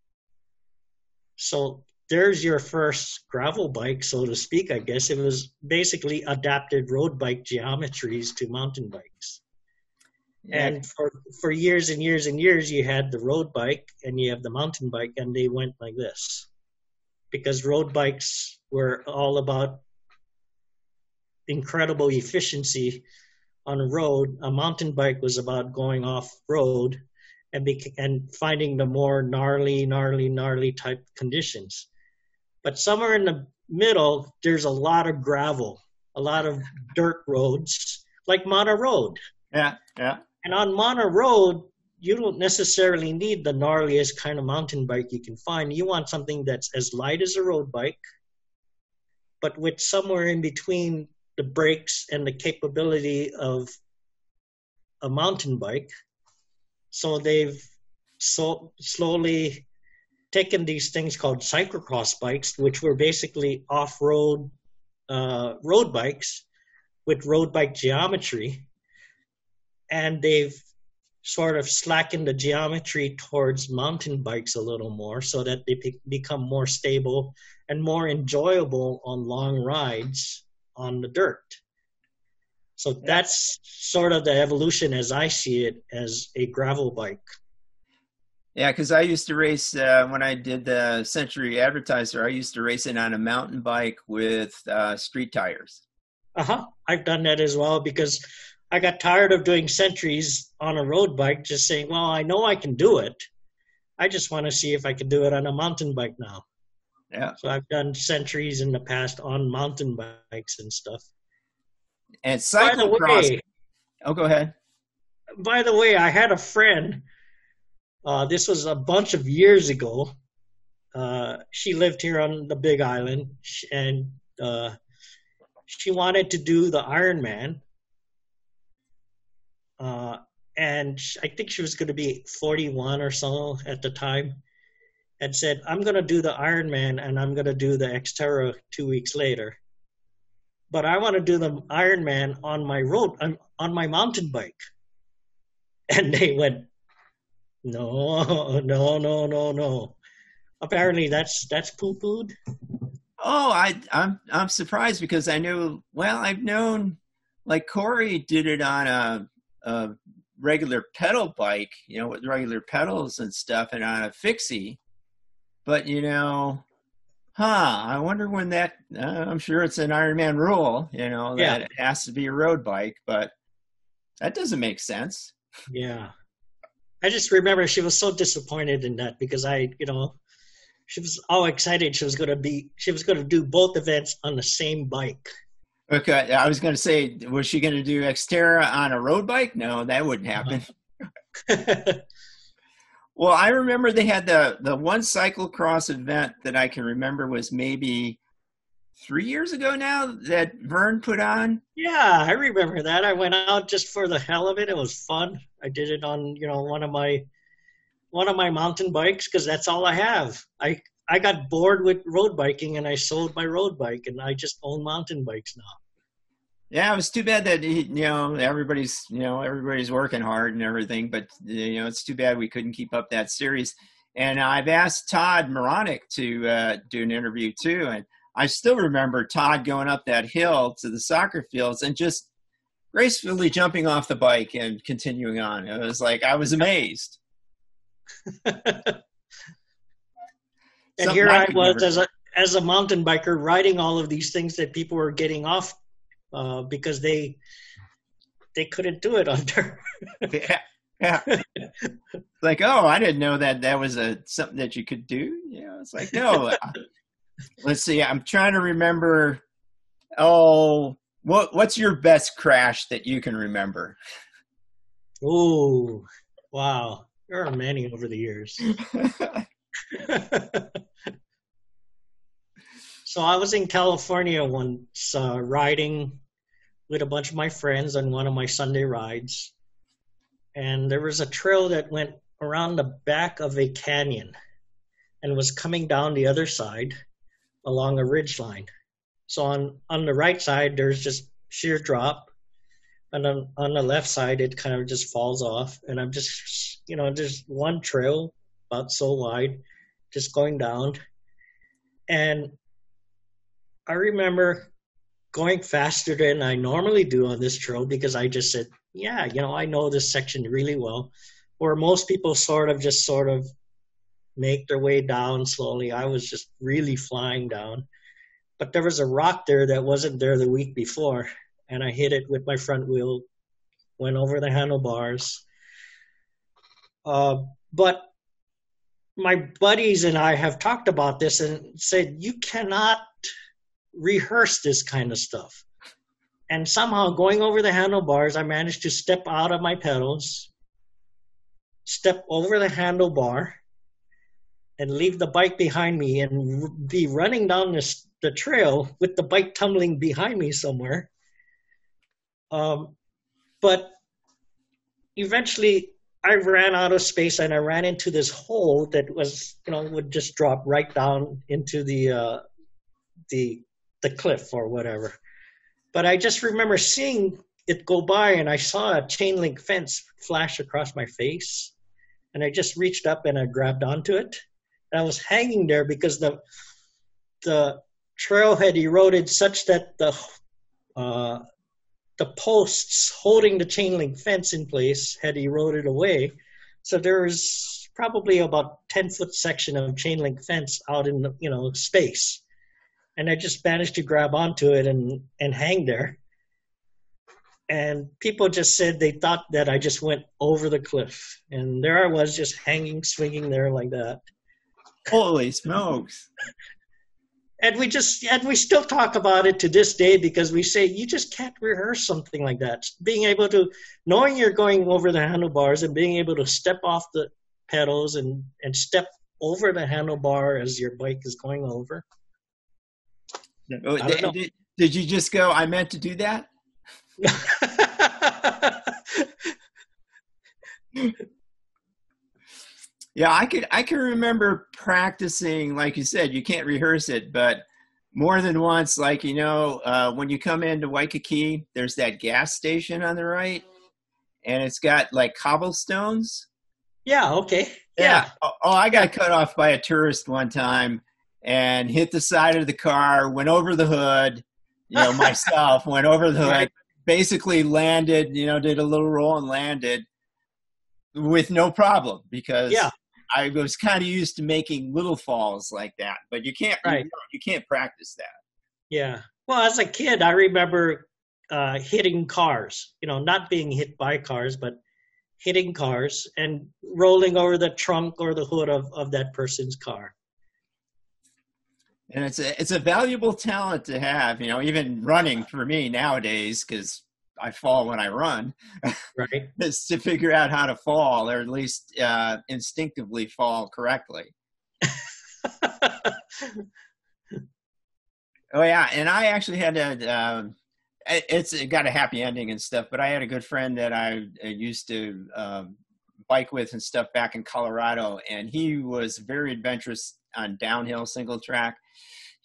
So there's your first gravel bike, so to speak, I guess. It was basically adapted road bike geometries to mountain bikes. Yeah. And for, for years and years and years, you had the road bike and you have the mountain bike, and they went like this. Because road bikes were all about incredible efficiency on a road. A mountain bike was about going off road and be, and finding the more gnarly, gnarly, gnarly type conditions. But somewhere in the middle, there's a lot of gravel, a lot of dirt roads, like Mana Road. Yeah, yeah. And on Mana Road, you don't necessarily need the gnarliest kind of mountain bike you can find. You want something that's as light as a road bike, but with somewhere in between the brakes and the capability of a mountain bike. So they've so slowly taken these things called cyclocross bikes, which were basically off-road uh, road bikes with road bike geometry, and they've sort of slackened the geometry towards mountain bikes a little more so that they be- become more stable and more enjoyable on long rides on the dirt. So that's sort of the evolution as I see it as a gravel bike. Yeah, because I used to race uh, when I did the Century Advertiser. I used to race it on a mountain bike with uh, street tires. Uh huh. I've done that as well because I got tired of doing centuries on a road bike, just saying, well, I know I can do it. I just want to see if I can do it on a mountain bike now. Yeah. So I've done centuries in the past on mountain bikes and stuff. And cyclocross. Oh, go ahead. By the way, I had a friend. Uh, this was a bunch of years ago. Uh, she lived here on the Big Island, and uh, she wanted to do the Ironman. Uh, and I think she was going to be 41 or so at the time and said, I'm going to do the Ironman and I'm going to do the Xterra two weeks later. But I want to do the Ironman on my road, on, on my mountain bike. *laughs* And they went, no, *laughs* no, no, no, no. Apparently that's that's poo pooed. Oh, I I'm I'm surprised because I knew well I've known like Corey did it on a, a regular pedal bike, you know, with regular pedals and stuff, and on a fixie but you know, huh? I wonder when that. Uh, I'm sure it's an Ironman rule, you know, that yeah. it has to be a road bike, but that doesn't make sense. Yeah, I just remember she was so disappointed in that because I, you know, she was all excited she was going to be she was going to do both events on the same bike. Okay, I was going to say, was she going to do Xterra on a road bike? No, that wouldn't happen. *laughs* Well, I remember they had the the one cyclocross event that I can remember was maybe three years ago now that Vern put on. Yeah, I remember that. I went out just for the hell of it. It was fun. I did it on you know one of my one of my mountain bikes because that's all I have. I I got bored with road biking and I sold my road bike and I just own mountain bikes now. Yeah, it was too bad that you know everybody's you know everybody's working hard and everything, but you know it's too bad we couldn't keep up that series. And I've asked Todd Moronic to uh, do an interview too, and I still remember Todd going up that hill to the soccer fields and just gracefully jumping off the bike and continuing on. It was like I was amazed. *laughs* and here I was as a as a mountain biker riding all of these things that people were getting off uh, because they they couldn't do it *laughs* under. yeah, yeah. like, oh, I didn't know that that was a something that you could do. Yeah, it's like, no. *laughs* Let's see. I'm trying to remember. Oh, what what's your best crash that you can remember? Oh, wow. There are many over the years. *laughs* so I was in California once uh, riding with a bunch of my friends on one of my Sunday rides. And there was a trail that went around the back of a canyon and was coming down the other side along a ridge line. So on, on the right side, there's just sheer drop. And on, on the left side, it kind of just falls off. And I'm just, you know, there's one trail about so wide just going down. And I remember going faster than I normally do on this trail because I just said, yeah, you know, I know this section really well. Where most people sort of just sort of make their way down slowly. I was just really flying down. But there was a rock there that wasn't there the week before, and I hit it with my front wheel, went over the handlebars. Uh, but my buddies and I have talked about this and said, you cannot rehearse this kind of stuff. And somehow going over the handlebars, I managed to step out of my pedals, step over the handlebar, and leave the bike behind me and be running down this, the trail with the bike tumbling behind me somewhere. Um, but eventually I ran out of space and I ran into this hole that was, you know, would just drop right down into the uh, the the cliff or whatever. But I just remember seeing it go by and I saw a chain link fence flash across my face. And I just reached up and I grabbed onto it. And I was hanging there because the the trail had eroded such that the uh, the posts holding the chain link fence in place had eroded away. So there was probably about 10 foot section of chain link fence out in the, you know space and I just managed to grab onto it and and hang there. And people just said they thought that I just went over the cliff, and there I was just hanging, swinging there like that. Holy smokes! and we just and we still talk about it to this day because we say you just can't rehearse something like that. Being able to knowing you're going over the handlebars and being able to step off the pedals and and step over the handlebar as your bike is going over Oh, did, did, did, you just go, I meant to do that? *laughs* yeah, I could I can remember practicing, like you said, you can't rehearse it, but more than once, like you know, uh, when you come into Waikiki, there's that gas station on the right, and it's got like cobblestones. Yeah. Okay. Yeah. yeah. Oh, oh, I got cut off by a tourist one time and hit the side of the car, went over the hood, you know, *laughs* myself, went over the hood, right. basically landed, you know, did a little roll and landed with no problem because yeah. I was kind of used to making little falls like that, but you can't, right. you, you can't practice that. Yeah. Well, as a kid, I remember uh, hitting cars, you know, not being hit by cars, but hitting cars and rolling over the trunk or the hood of, of that person's car and it's a it's a valuable talent to have you know even running for me nowadays because i fall when i run. Right. *laughs* Is to figure out how to fall or at least uh, instinctively fall correctly. *laughs* Oh yeah and i actually had to um, it's it got a happy ending and stuff but i had a good friend that i used to um, bike with and stuff back in colorado and he was very adventurous on downhill single track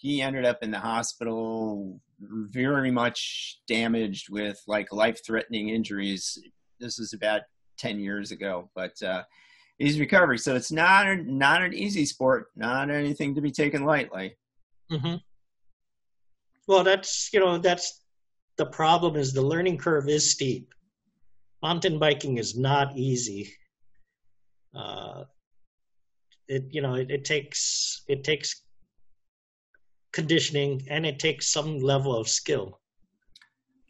he ended up in the hospital very much damaged with like life threatening injuries. This was about 10 years ago, but uh, he's recovering So it's not, not an easy sport, not anything to be taken lightly. Mm-hmm. Well, that's, you know, that's the problem is the learning curve is steep. Mountain biking is not easy. Uh, it, you know, it, it takes, it takes conditioning and it takes some level of skill.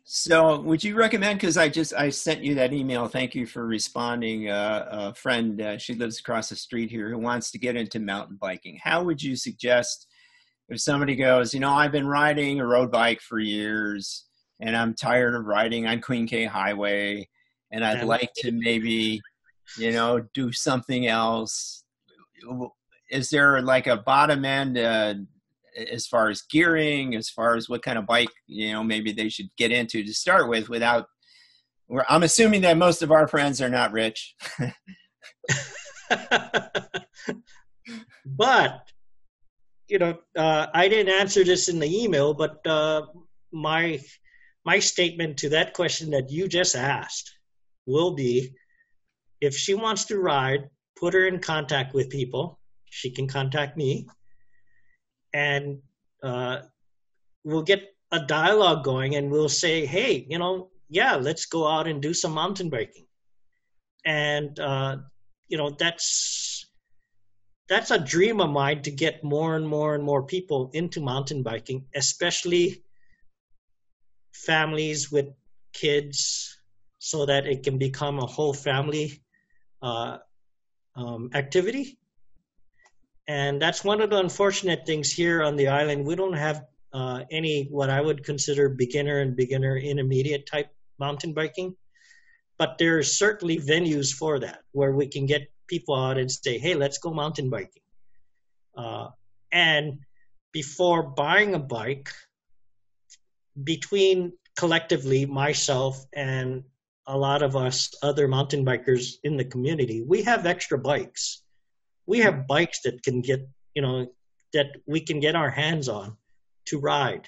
So, would you recommend? Because I just I sent you that email. Thank you for responding. Uh, a friend, uh, she lives across the street here, who wants to get into mountain biking. How would you suggest if somebody goes, you know, I've been riding a road bike for years, and I'm tired of riding on Queen K Highway, and I'd like to maybe, you know, do something else. Is there like a bottom end? Uh, as far as gearing, as far as what kind of bike you know maybe they should get into to start with, without. I'm assuming that most of our friends are not rich. *laughs* but you know, uh, I didn't answer this in the email, but uh, my my statement to that question that you just asked will be: if she wants to ride, put her in contact with people. She can contact me and uh, we'll get a dialogue going and we'll say, hey, you know, yeah, let's go out and do some mountain biking. And, uh, you know, that's that's a dream of mine to get more and more and more people into mountain biking, especially families with kids, so that it can become a whole family uh, um, activity and that's one of the unfortunate things here on the island. We don't have uh, any what I would consider beginner and beginner intermediate type mountain biking, but there are certainly venues for that where we can get people out and say, "Hey, let's go mountain biking." Uh, and before buying a bike, between collectively myself and a lot of us other mountain bikers in the community, we have extra bikes we have bikes that can get you know that we can get our hands on to ride.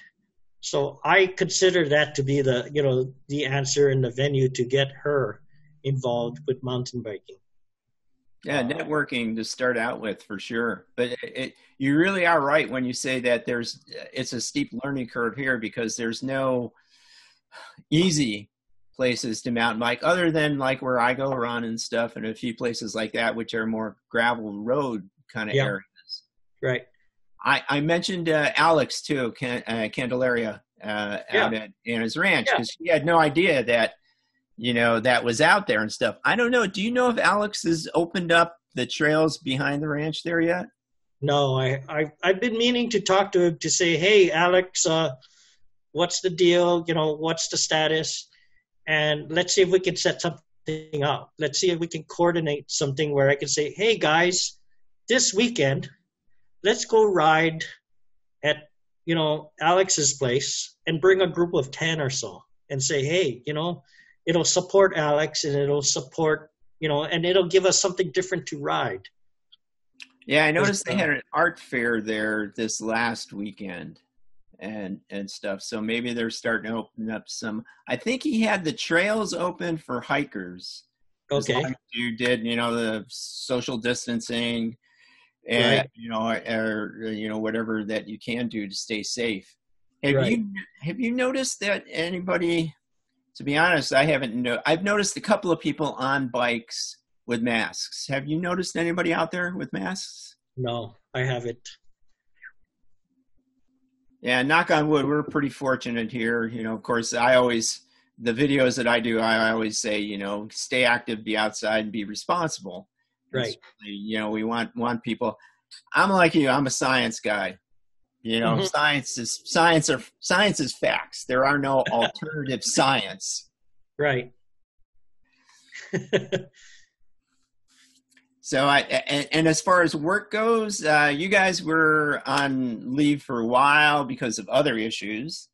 So i consider that to be the you know the answer in the venue to get her involved with mountain biking. Yeah networking to start out with for sure. But it, it, you really are right when you say that there's it's a steep learning curve here because there's no easy places to mountain bike other than like where I go run and stuff and a few places like that which are more gravel road kind of yeah. areas. Right. I, I mentioned uh, Alex too, Can, uh, Candelaria uh, yeah. out at Anna's Ranch because yeah. she had no idea that you know that was out there and stuff. I don't know. Do you know if Alex has opened up the trails behind the ranch there yet? No, I, I I've been meaning to talk to him to say, hey, Alex, uh, what's the deal? You know, what's the status? And let's see if we can set something up. Let's see if we can coordinate something where I can say, hey guys, this weekend, let's go ride at you know Alex's place and bring a group of ten or so and say, hey, you know, it'll support Alex and it'll support you know, and it'll give us something different to ride. Yeah, I noticed they uh, had an art fair there this last weekend and and stuff. So maybe they're starting to open up some. I think he had the trails open for hikers. Okay. you did, you know, the social distancing, and right. you know, or you know, whatever that you can do to stay safe. Have right. you have you noticed that anybody? To be honest, I haven't. No, I've noticed a couple of people on bikes with masks. Have you noticed anybody out there with masks? No, I haven't. Yeah, knock on wood, we're pretty fortunate here. You know, of course, I always the videos that I do, I always say, you know, stay active, be outside, and be responsible. Right. You know, we want want people. I'm like you. I'm a science guy. You know, mm-hmm. science is science are science is facts. There are no *laughs* alternative science. Right. *laughs* So I and, and, as far as work goes, uh, you guys were on leave for a while because of other issues.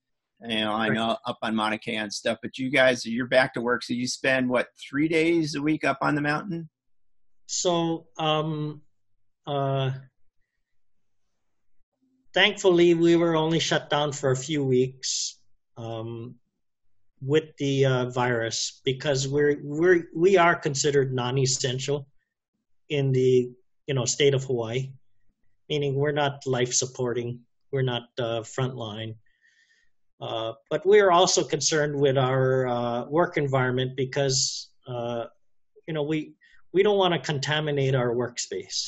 You know, I know up on Mauna Kea and stuff, but you guys, you're back to work. So you spend what three days a week up on the mountain? So, um, uh, thankfully, we were only shut down for a few weeks um, with the uh, virus because we're we're we are considered non-essential in the you know state of Hawaii, meaning we're not life supporting, we're not uh, frontline. Uh, but we're also concerned with our uh, work environment because uh, you know we we don't want to contaminate our workspace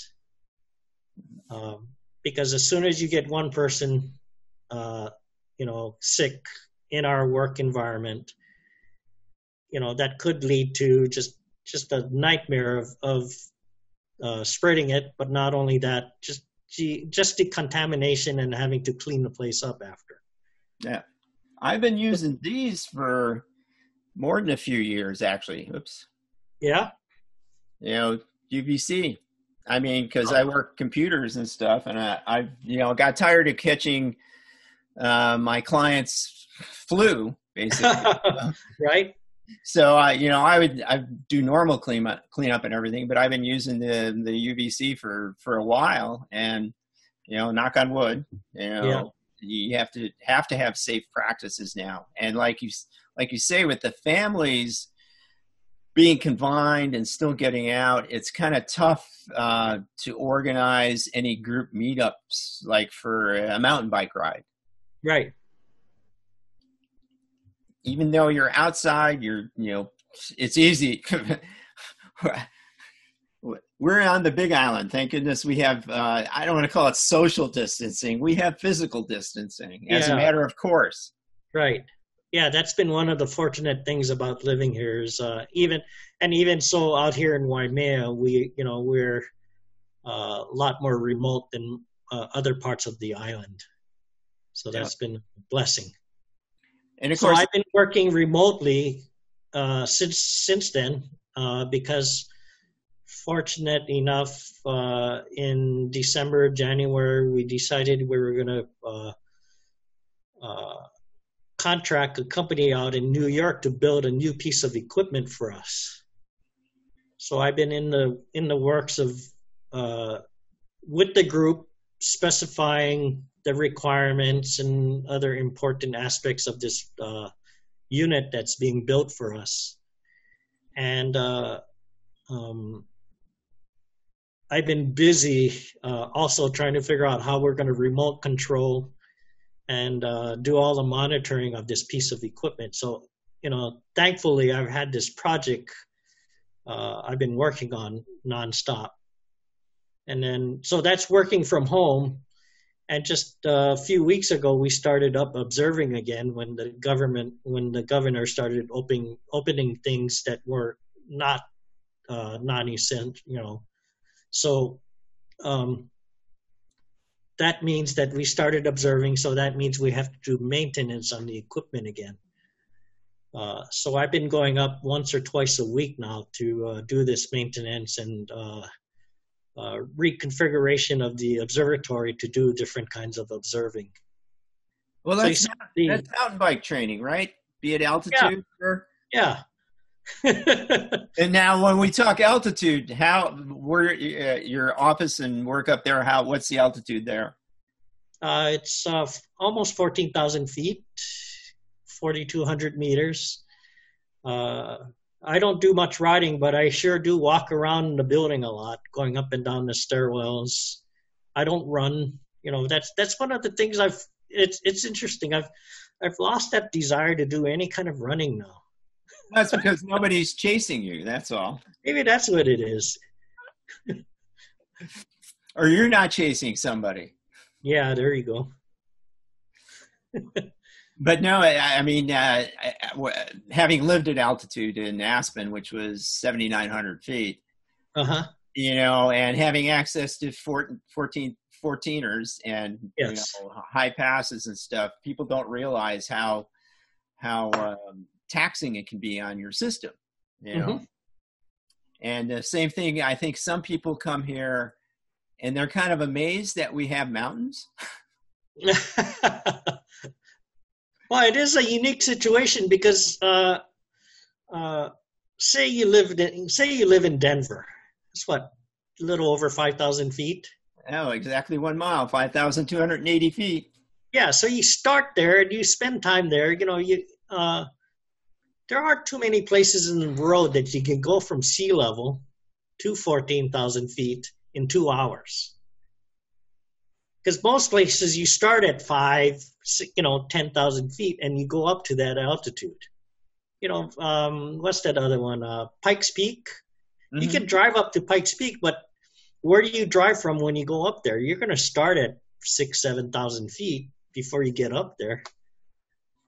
um, because as soon as you get one person uh, you know, sick in our work environment, you know, that could lead to just just a nightmare of of uh, spreading it. But not only that, just just the contamination and having to clean the place up after. Yeah, I've been using these for more than a few years, actually. Oops. Yeah. You know, UVC. I mean, because I work computers and stuff, and I, I, you know, got tired of catching uh, my clients' flu, basically. *laughs* right. So I, you know, I would I do normal clean up, clean up and everything, but I've been using the the UVC for for a while, and you know, knock on wood, you know, yeah. you have to have to have safe practices now, and like you like you say, with the families being confined and still getting out, it's kind of tough uh, to organize any group meetups like for a mountain bike ride. Right. Even though you're outside, you're you know it's easy. *laughs* We're on the Big Island. Thank goodness we have. Uh, I don't want to call it social distancing. We have physical distancing as yeah. a matter of course. Right yeah, that's been one of the fortunate things about living here is uh, even and even so out here in Waimea, we you know we're uh, a lot more remote than uh, other parts of the island, so that's yeah. been a blessing. And of so course, I've been working remotely uh, since since then uh, because fortunate enough uh, in December January we decided we were going to contract a company out in New York to build a new piece of equipment for us. So I've been in the in the works of uh, with the group specifying the requirements and other important aspects of this uh, unit that's being built for us. And uh, um, I've been busy uh, also trying to figure out how we're going to remote control and uh, do all the monitoring of this piece of equipment. So, you know, thankfully, I've had this project uh, I've been working on nonstop. And then, so that's working from home. And just a few weeks ago, we started up observing again when the government, when the governor started opening opening things that were not uh, non-essential, you know. So um, that means that we started observing, so that means we have to do maintenance on the equipment again. Uh, so I've been going up once or twice a week now to uh, do this maintenance and uh, uh reconfiguration of the observatory to do different kinds of observing. Well, that's, so the, that's mountain bike training, right? Be at altitude. Yeah. Or? yeah. *laughs* and now, when we talk altitude, how where uh, your office and work up there? How what's the altitude there? Uh, it's uh, almost fourteen thousand feet, forty two hundred meters. I don't do much riding, but I sure do walk around the building a lot, going up and down the stairwells. I don't run. You know, that's that's one of the things I've. It's it's interesting. I've I've lost that desire to do any kind of running now. That's because nobody's chasing you. That's all. Maybe that's what it is. or you're not chasing somebody. Yeah, there you go. *laughs* but no, I, I mean, uh, having lived at altitude in Aspen, which was 7,900 feet, uh-huh. you know, and having access to 14, 14 14ers and yes. you know, high passes and stuff, people don't realize how how um, taxing it can be on your system you know mm-hmm. and the same thing i think some people come here and they're kind of amazed that we have mountains *laughs* well it is a unique situation because uh, uh, say you live in say you live in denver. It's what a little over 5000 feet? Oh exactly one mile 5280 feet. Yeah so you start there and you spend time there you know you uh, there aren't too many places in the world that you can go from sea level to 14,000 feet in two hours. Because most places you start at five, you know, 10,000 feet and you go up to that altitude. You know, um, what's that other one? Uh, Pikes Peak. Mm-hmm. You can drive up to Pikes Peak, but where do you drive from when you go up there? You're going to start at six, 7,000 feet before you get up there.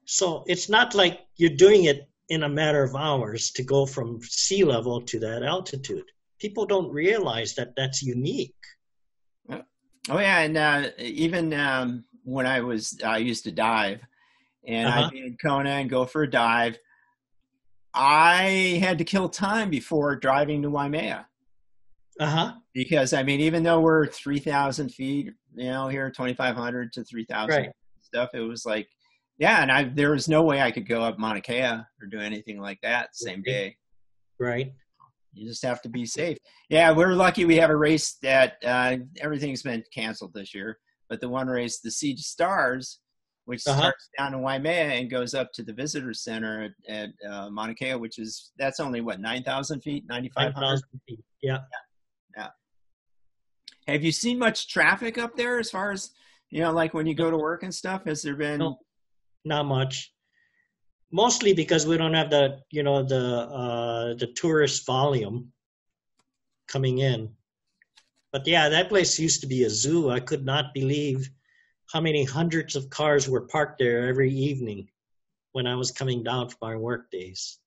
So it's not like you're doing it in a matter of hours to go from sea level to that altitude. People don't realize that that's unique. Oh yeah, and uh, even um, when I was, I used to dive, and uh-huh. I'd be in Kona and go for a dive. I had to kill time before driving to Waimea. Uh huh. Because I mean, even though we're three thousand feet, you know, here twenty five hundred to three thousand right. stuff, it was like, yeah, and I there was no way I could go up Mauna Kea or do anything like that same day. Right. You just have to be safe. Yeah, we're lucky we have a race that uh, everything's been canceled this year, but the one race, the Sea to Stars, which uh-huh. starts down in Waimea and goes up to the visitor center at, at uh, Mauna Kea, which is that's only what nine thousand feet, ninety five hundred feet. Yeah. yeah, yeah. Have you seen much traffic up there as far as you know, like when you go to work and stuff? Has there been? No, not much mostly because we don't have the you know the uh, the tourist volume coming in. But yeah, that place used to be a zoo. I could not believe how many hundreds of cars were parked there every evening when I was coming down for my work days.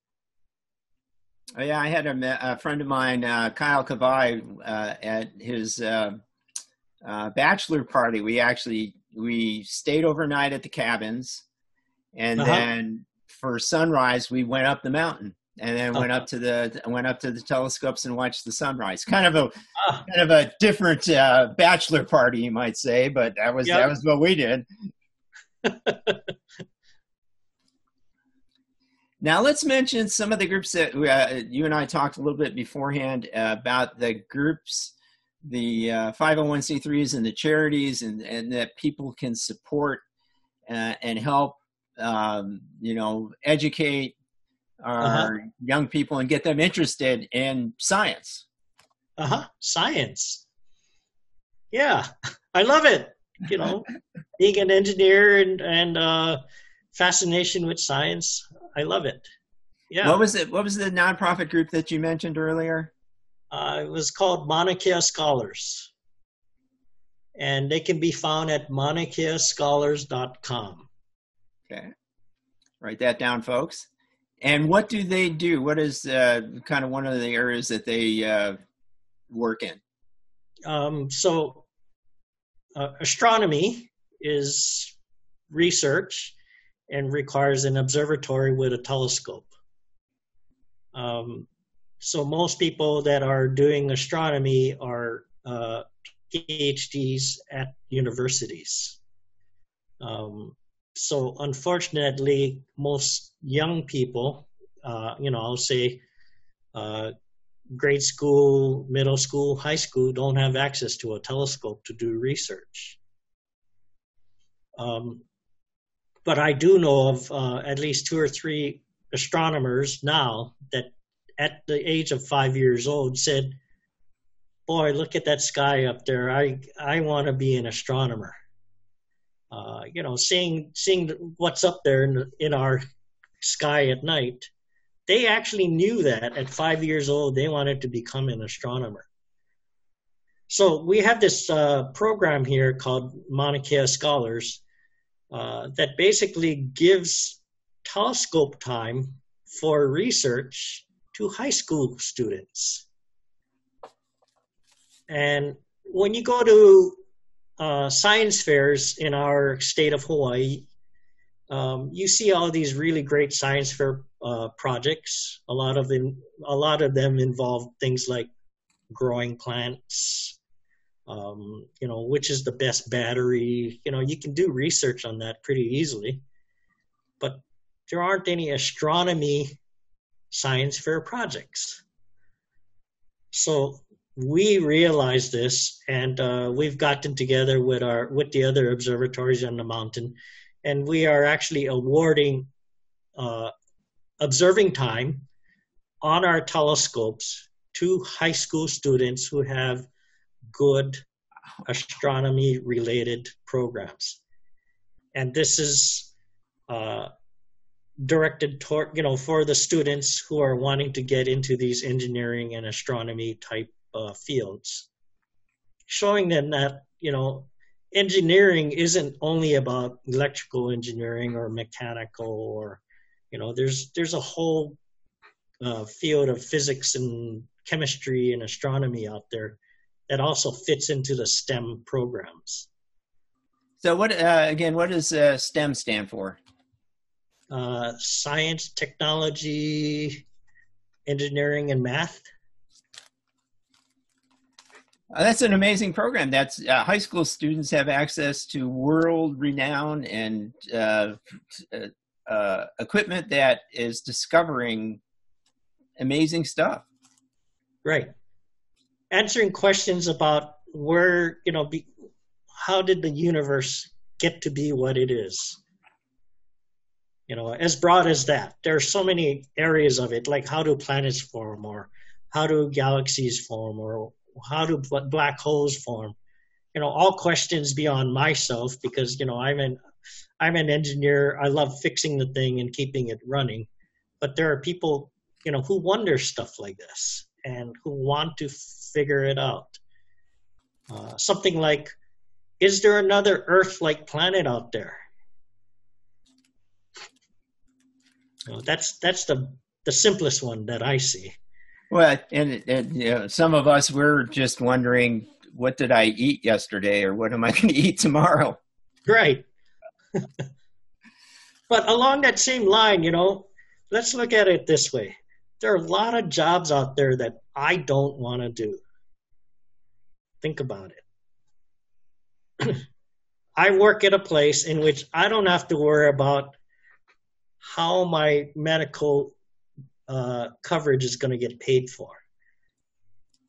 Oh, yeah, I had a, a friend of mine, uh, Kyle Kavai, uh, at his uh, uh, bachelor party. We actually we stayed overnight at the cabins, and uh-huh. then for sunrise, we went up the mountain and then went up to the went up to the telescopes and watched the sunrise. Kind of a ah. kind of a different uh, bachelor party, you might say, but that was yep. that was what we did. *laughs* now let's mention some of the groups that uh, you and I talked a little bit beforehand uh, about the groups, the uh, 501c3s and the charities, and and that people can support uh, and help um, you know, educate our uh-huh. young people and get them interested in science. Uh huh. Science. Yeah, *laughs* I love it. You know, *laughs* being an engineer and and uh, fascination with science. I love it. Yeah. What was it? What was the nonprofit group that you mentioned earlier? Uh, it was called Mauna Kea Scholars, and they can be found at maunakeascholars.com. Okay. Write that down, folks. And what do they do? What is uh, kind of one of the areas that they uh, work in? Um, so, uh, astronomy is research and requires an observatory with a telescope. Um, so, most people that are doing astronomy are uh, PhDs at universities. Um, so unfortunately, most young people, uh, you know, I'll say uh, grade school, middle school, high school, don't have access to a telescope to do research. Um, but I do know of uh, at least two or three astronomers now that at the age of five years old said, boy, look at that sky up there. I, I want to be an astronomer uh, you know, seeing seeing what's up there in, in our sky at night. They actually knew that at five years old they wanted to become an astronomer. So we have this uh, program here called Mauna Kea Scholars uh, that basically gives telescope time for research to high school students. And when you go to uh, science fairs in our state of Hawaii, um, you see all these really great science fair uh, projects. A lot of them, a lot of them involve things like growing plants. Um, you know, which is the best battery? You know, you can do research on that pretty easily, but there aren't any astronomy science fair projects. So we realize this, and uh, we've gotten together with our with the other observatories on the mountain, and we are actually awarding uh, observing time on our telescopes to high school students who have good astronomy related programs, and this is. Uh, directed toward you know for the students who are wanting to get into these engineering and astronomy type uh, fields, showing them that you know engineering isn't only about electrical engineering or mechanical or you know there's there's a whole uh, field of physics and chemistry and astronomy out there that also fits into the STEM programs. So, what uh, again? What does uh, STEM stand for? Uh, science, technology, engineering, and math. Uh, that's an amazing program. That's uh, high school students have access to world renowned and uh, uh, equipment that is discovering amazing stuff. Right. Answering questions about where, you know, be, how did the universe get to be what it is? You know, as broad as that. There are so many areas of it, like how do planets form, or how do galaxies form, or how do black holes form? You know, all questions beyond myself because you know I'm an I'm an engineer. I love fixing the thing and keeping it running. But there are people, you know, who wonder stuff like this and who want to figure it out. Uh, something like, is there another Earth-like planet out there? You know, that's that's the the simplest one that I see. Well, and, and you know, some of us we're just wondering, what did I eat yesterday, or what am I *laughs* going to eat tomorrow? Right. *laughs* but along that same line, you know, let's look at it this way. There are a lot of jobs out there that I don't want to do. Think about it. *clears throat* I work at a place in which I don't have to worry about how my medical uh, coverage is going to get paid for.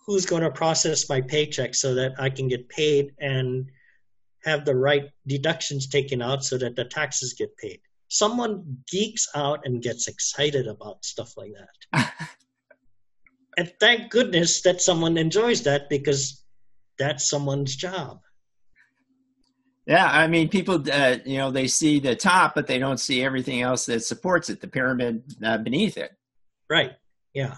Who's going to process my paycheck so that I can get paid and have the right deductions taken out so that the taxes get paid. Someone geeks out and gets excited about stuff like that. *laughs* and thank goodness that someone enjoys that because that's someone's job. Yeah, I mean, people, uh, you know, they see the top, but they don't see everything else that supports it, the pyramid uh, beneath it. Right. Yeah.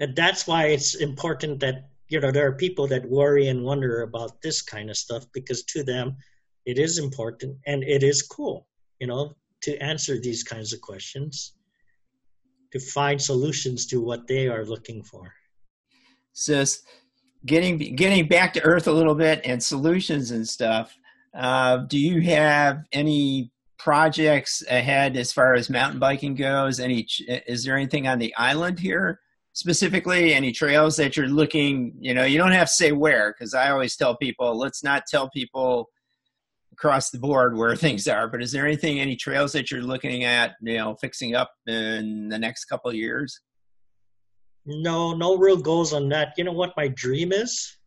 And that's why it's important that you know there are people that worry and wonder about this kind of stuff because to them it is important and it is cool you know to answer these kinds of questions to find solutions to what they are looking for so getting getting back to earth a little bit and solutions and stuff uh, do you have any projects ahead as far as mountain biking goes? Any is there anything on the island here specifically? Any trails that you're looking you know you don't have to say where because i always tell people let's not tell people across the board where *laughs* things are but is there anything any trails that you're looking at you know fixing up in the next couple of years? No no real goals on that. You know what my dream is?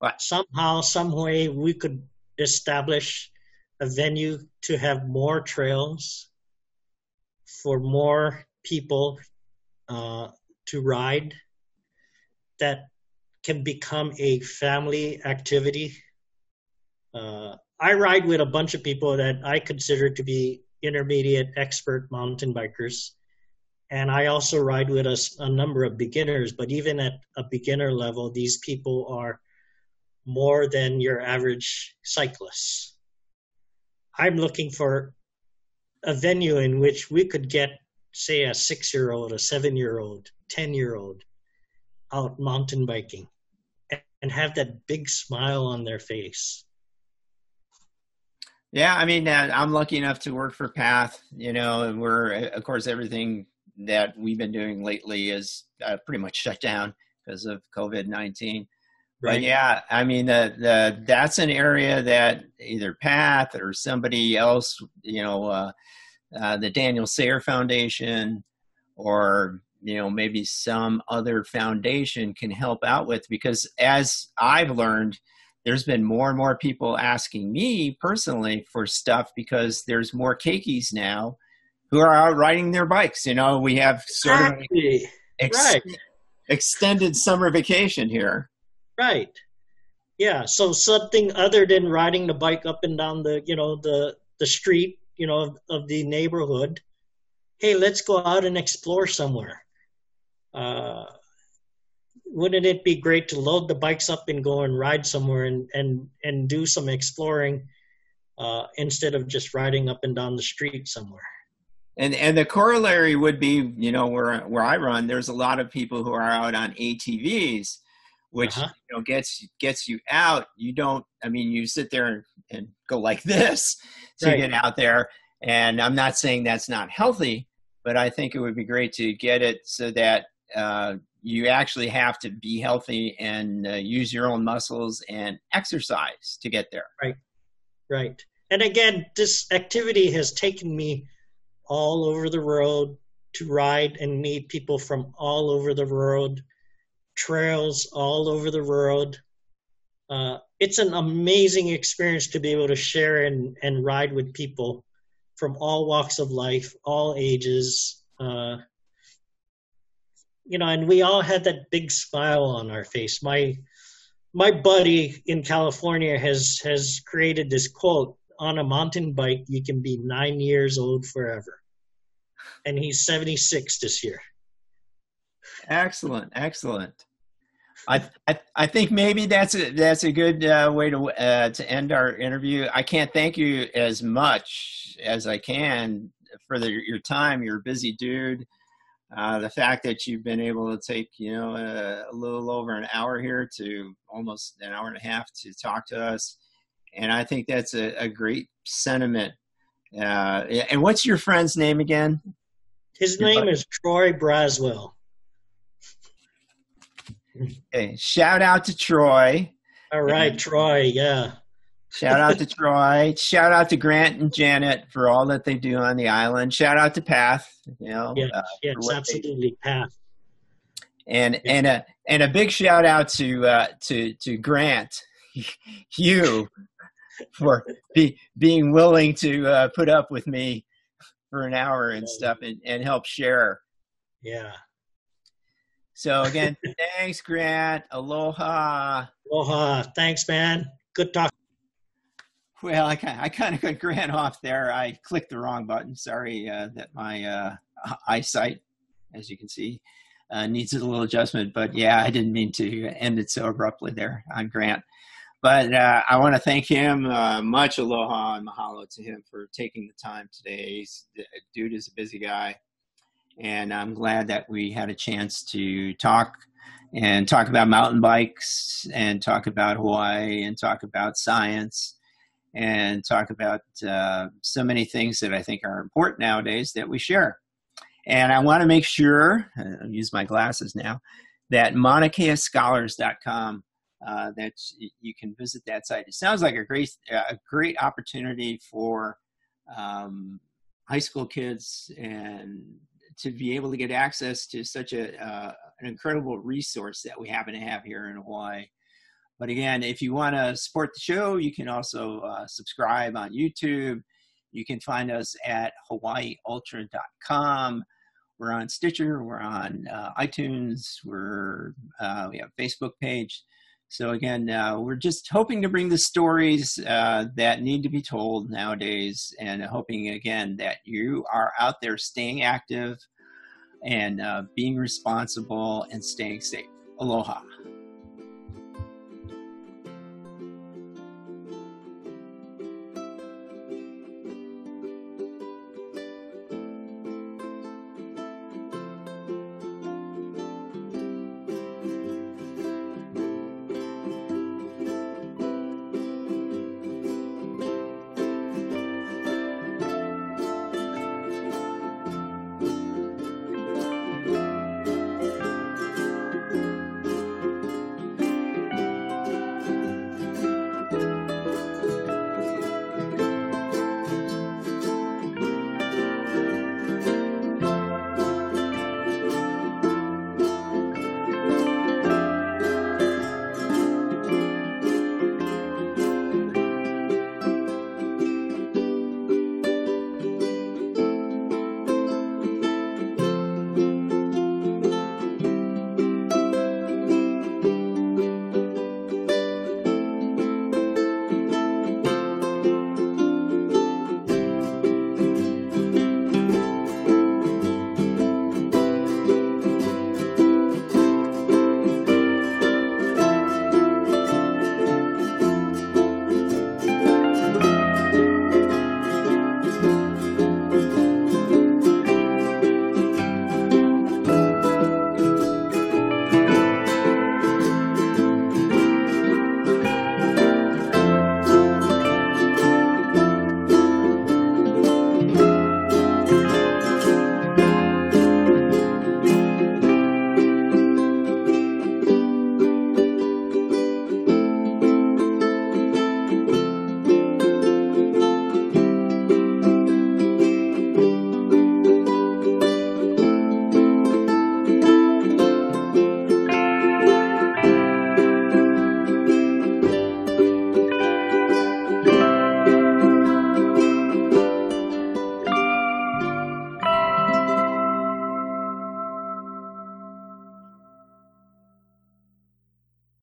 What? somehow some way we could establish a venue to have more trails for more people uh, to ride that can become a family activity. Uh, I ride with a bunch of people that I consider to be intermediate expert mountain bikers. And I also ride with a, a number of beginners, but even at a beginner level, these people are more than your average cyclists. I'm looking for a venue in which we could get, say, a six year old, a seven year old, 10 year old out mountain biking and have that big smile on their face. Yeah, I mean, uh, I'm lucky enough to work for Path, you know, and we're, of course, everything that we've been doing lately is uh, pretty much shut down because of COVID 19. Right. But yeah, I mean, the, the, that's an area that either Path or somebody else, you know, uh, uh, the Daniel Sayre Foundation or you know maybe some other foundation can help out with because as i've learned there's been more and more people asking me personally for stuff because there's more keikis now who are out riding their bikes you know we have sort of ex- right. extended summer vacation here right yeah so something other than riding the bike up and down the you know the the street you know of, of the neighborhood hey let's go out and explore somewhere uh, wouldn't it be great to load the bikes up and go and ride somewhere and and and do some exploring uh, instead of just riding up and down the street somewhere? And and the corollary would be, you know, where where I run, there's a lot of people who are out on ATVs, which uh-huh. you know gets gets you out. You don't. I mean, you sit there and, and go like *laughs* this to right. get out there. And I'm not saying that's not healthy, but I think it would be great to get it so that uh, you actually have to be healthy and uh, use your own muscles and exercise to get there. Right, right. And again, this activity has taken me all over the road to ride and meet people from all over the road, trails all over the road. Uh, it's an amazing experience to be able to share and, and ride with people from all walks of life, all ages. Uh, you know, and we all had that big smile on our face. My my buddy in California has has created this quote on a mountain bike you can be 9 years old forever. And he's 76 this year. Excellent, excellent. I, I, I think maybe that's a that's a good uh, way to uh, to end our interview. I can't thank you as much as I can for the, your time. You're a busy dude. Uh, the fact that you've been able to take you know a, a, little over an hour here to almost an hour and a half to talk to us, and I think that's a, a great sentiment. Uh, and what's your friend's name again? His your name buddy? is Troy Braswell. Okay, shout out to Troy. All right, and, Troy. Yeah. Shout out to Troy. Shout out to Grant and Janet for all that they do on the island. Shout out to Path. You know, yeah, uh, yes, absolutely, Path. And yeah. and a and a big shout out to uh, to to Grant, *laughs* you, for be, being willing to uh, put up with me for an hour and stuff and, and help share. Yeah. So again, *laughs* thanks, Grant. Aloha. Aloha. Thanks, man. Good talk. Well, I kind, I kind of got Grant off there. I clicked the wrong button. Sorry uh, that my uh, eyesight, as you can see, uh, needs a little adjustment. But yeah, I didn't mean to end it so abruptly there on Grant. But uh, I want to thank him uh, much. Aloha and mahalo to him for taking the time today. He's, dude is a busy guy, and I'm glad that we had a chance to talk and talk about mountain bikes and talk about Hawaii and talk about science and talk about uh, so many things that I think are important nowadays that we share. And I want to make sure, uh, I'll use my glasses now, that MaunaKeaScholars.com, uh, that you can visit that site. It sounds like a great, a great opportunity for um, high school kids and to be able to get access to such a uh, an incredible resource that we happen to have here in Hawaii. But again, if you want to support the show, you can also uh, subscribe on YouTube. You can find us at hawaiiultra.com. We're on Stitcher, we're on uh, iTunes, we're uh, we have a Facebook page. So again, uh, we're just hoping to bring the stories uh, that need to be told nowadays, and hoping again that you are out there staying active and uh, being responsible and staying safe. Aloha.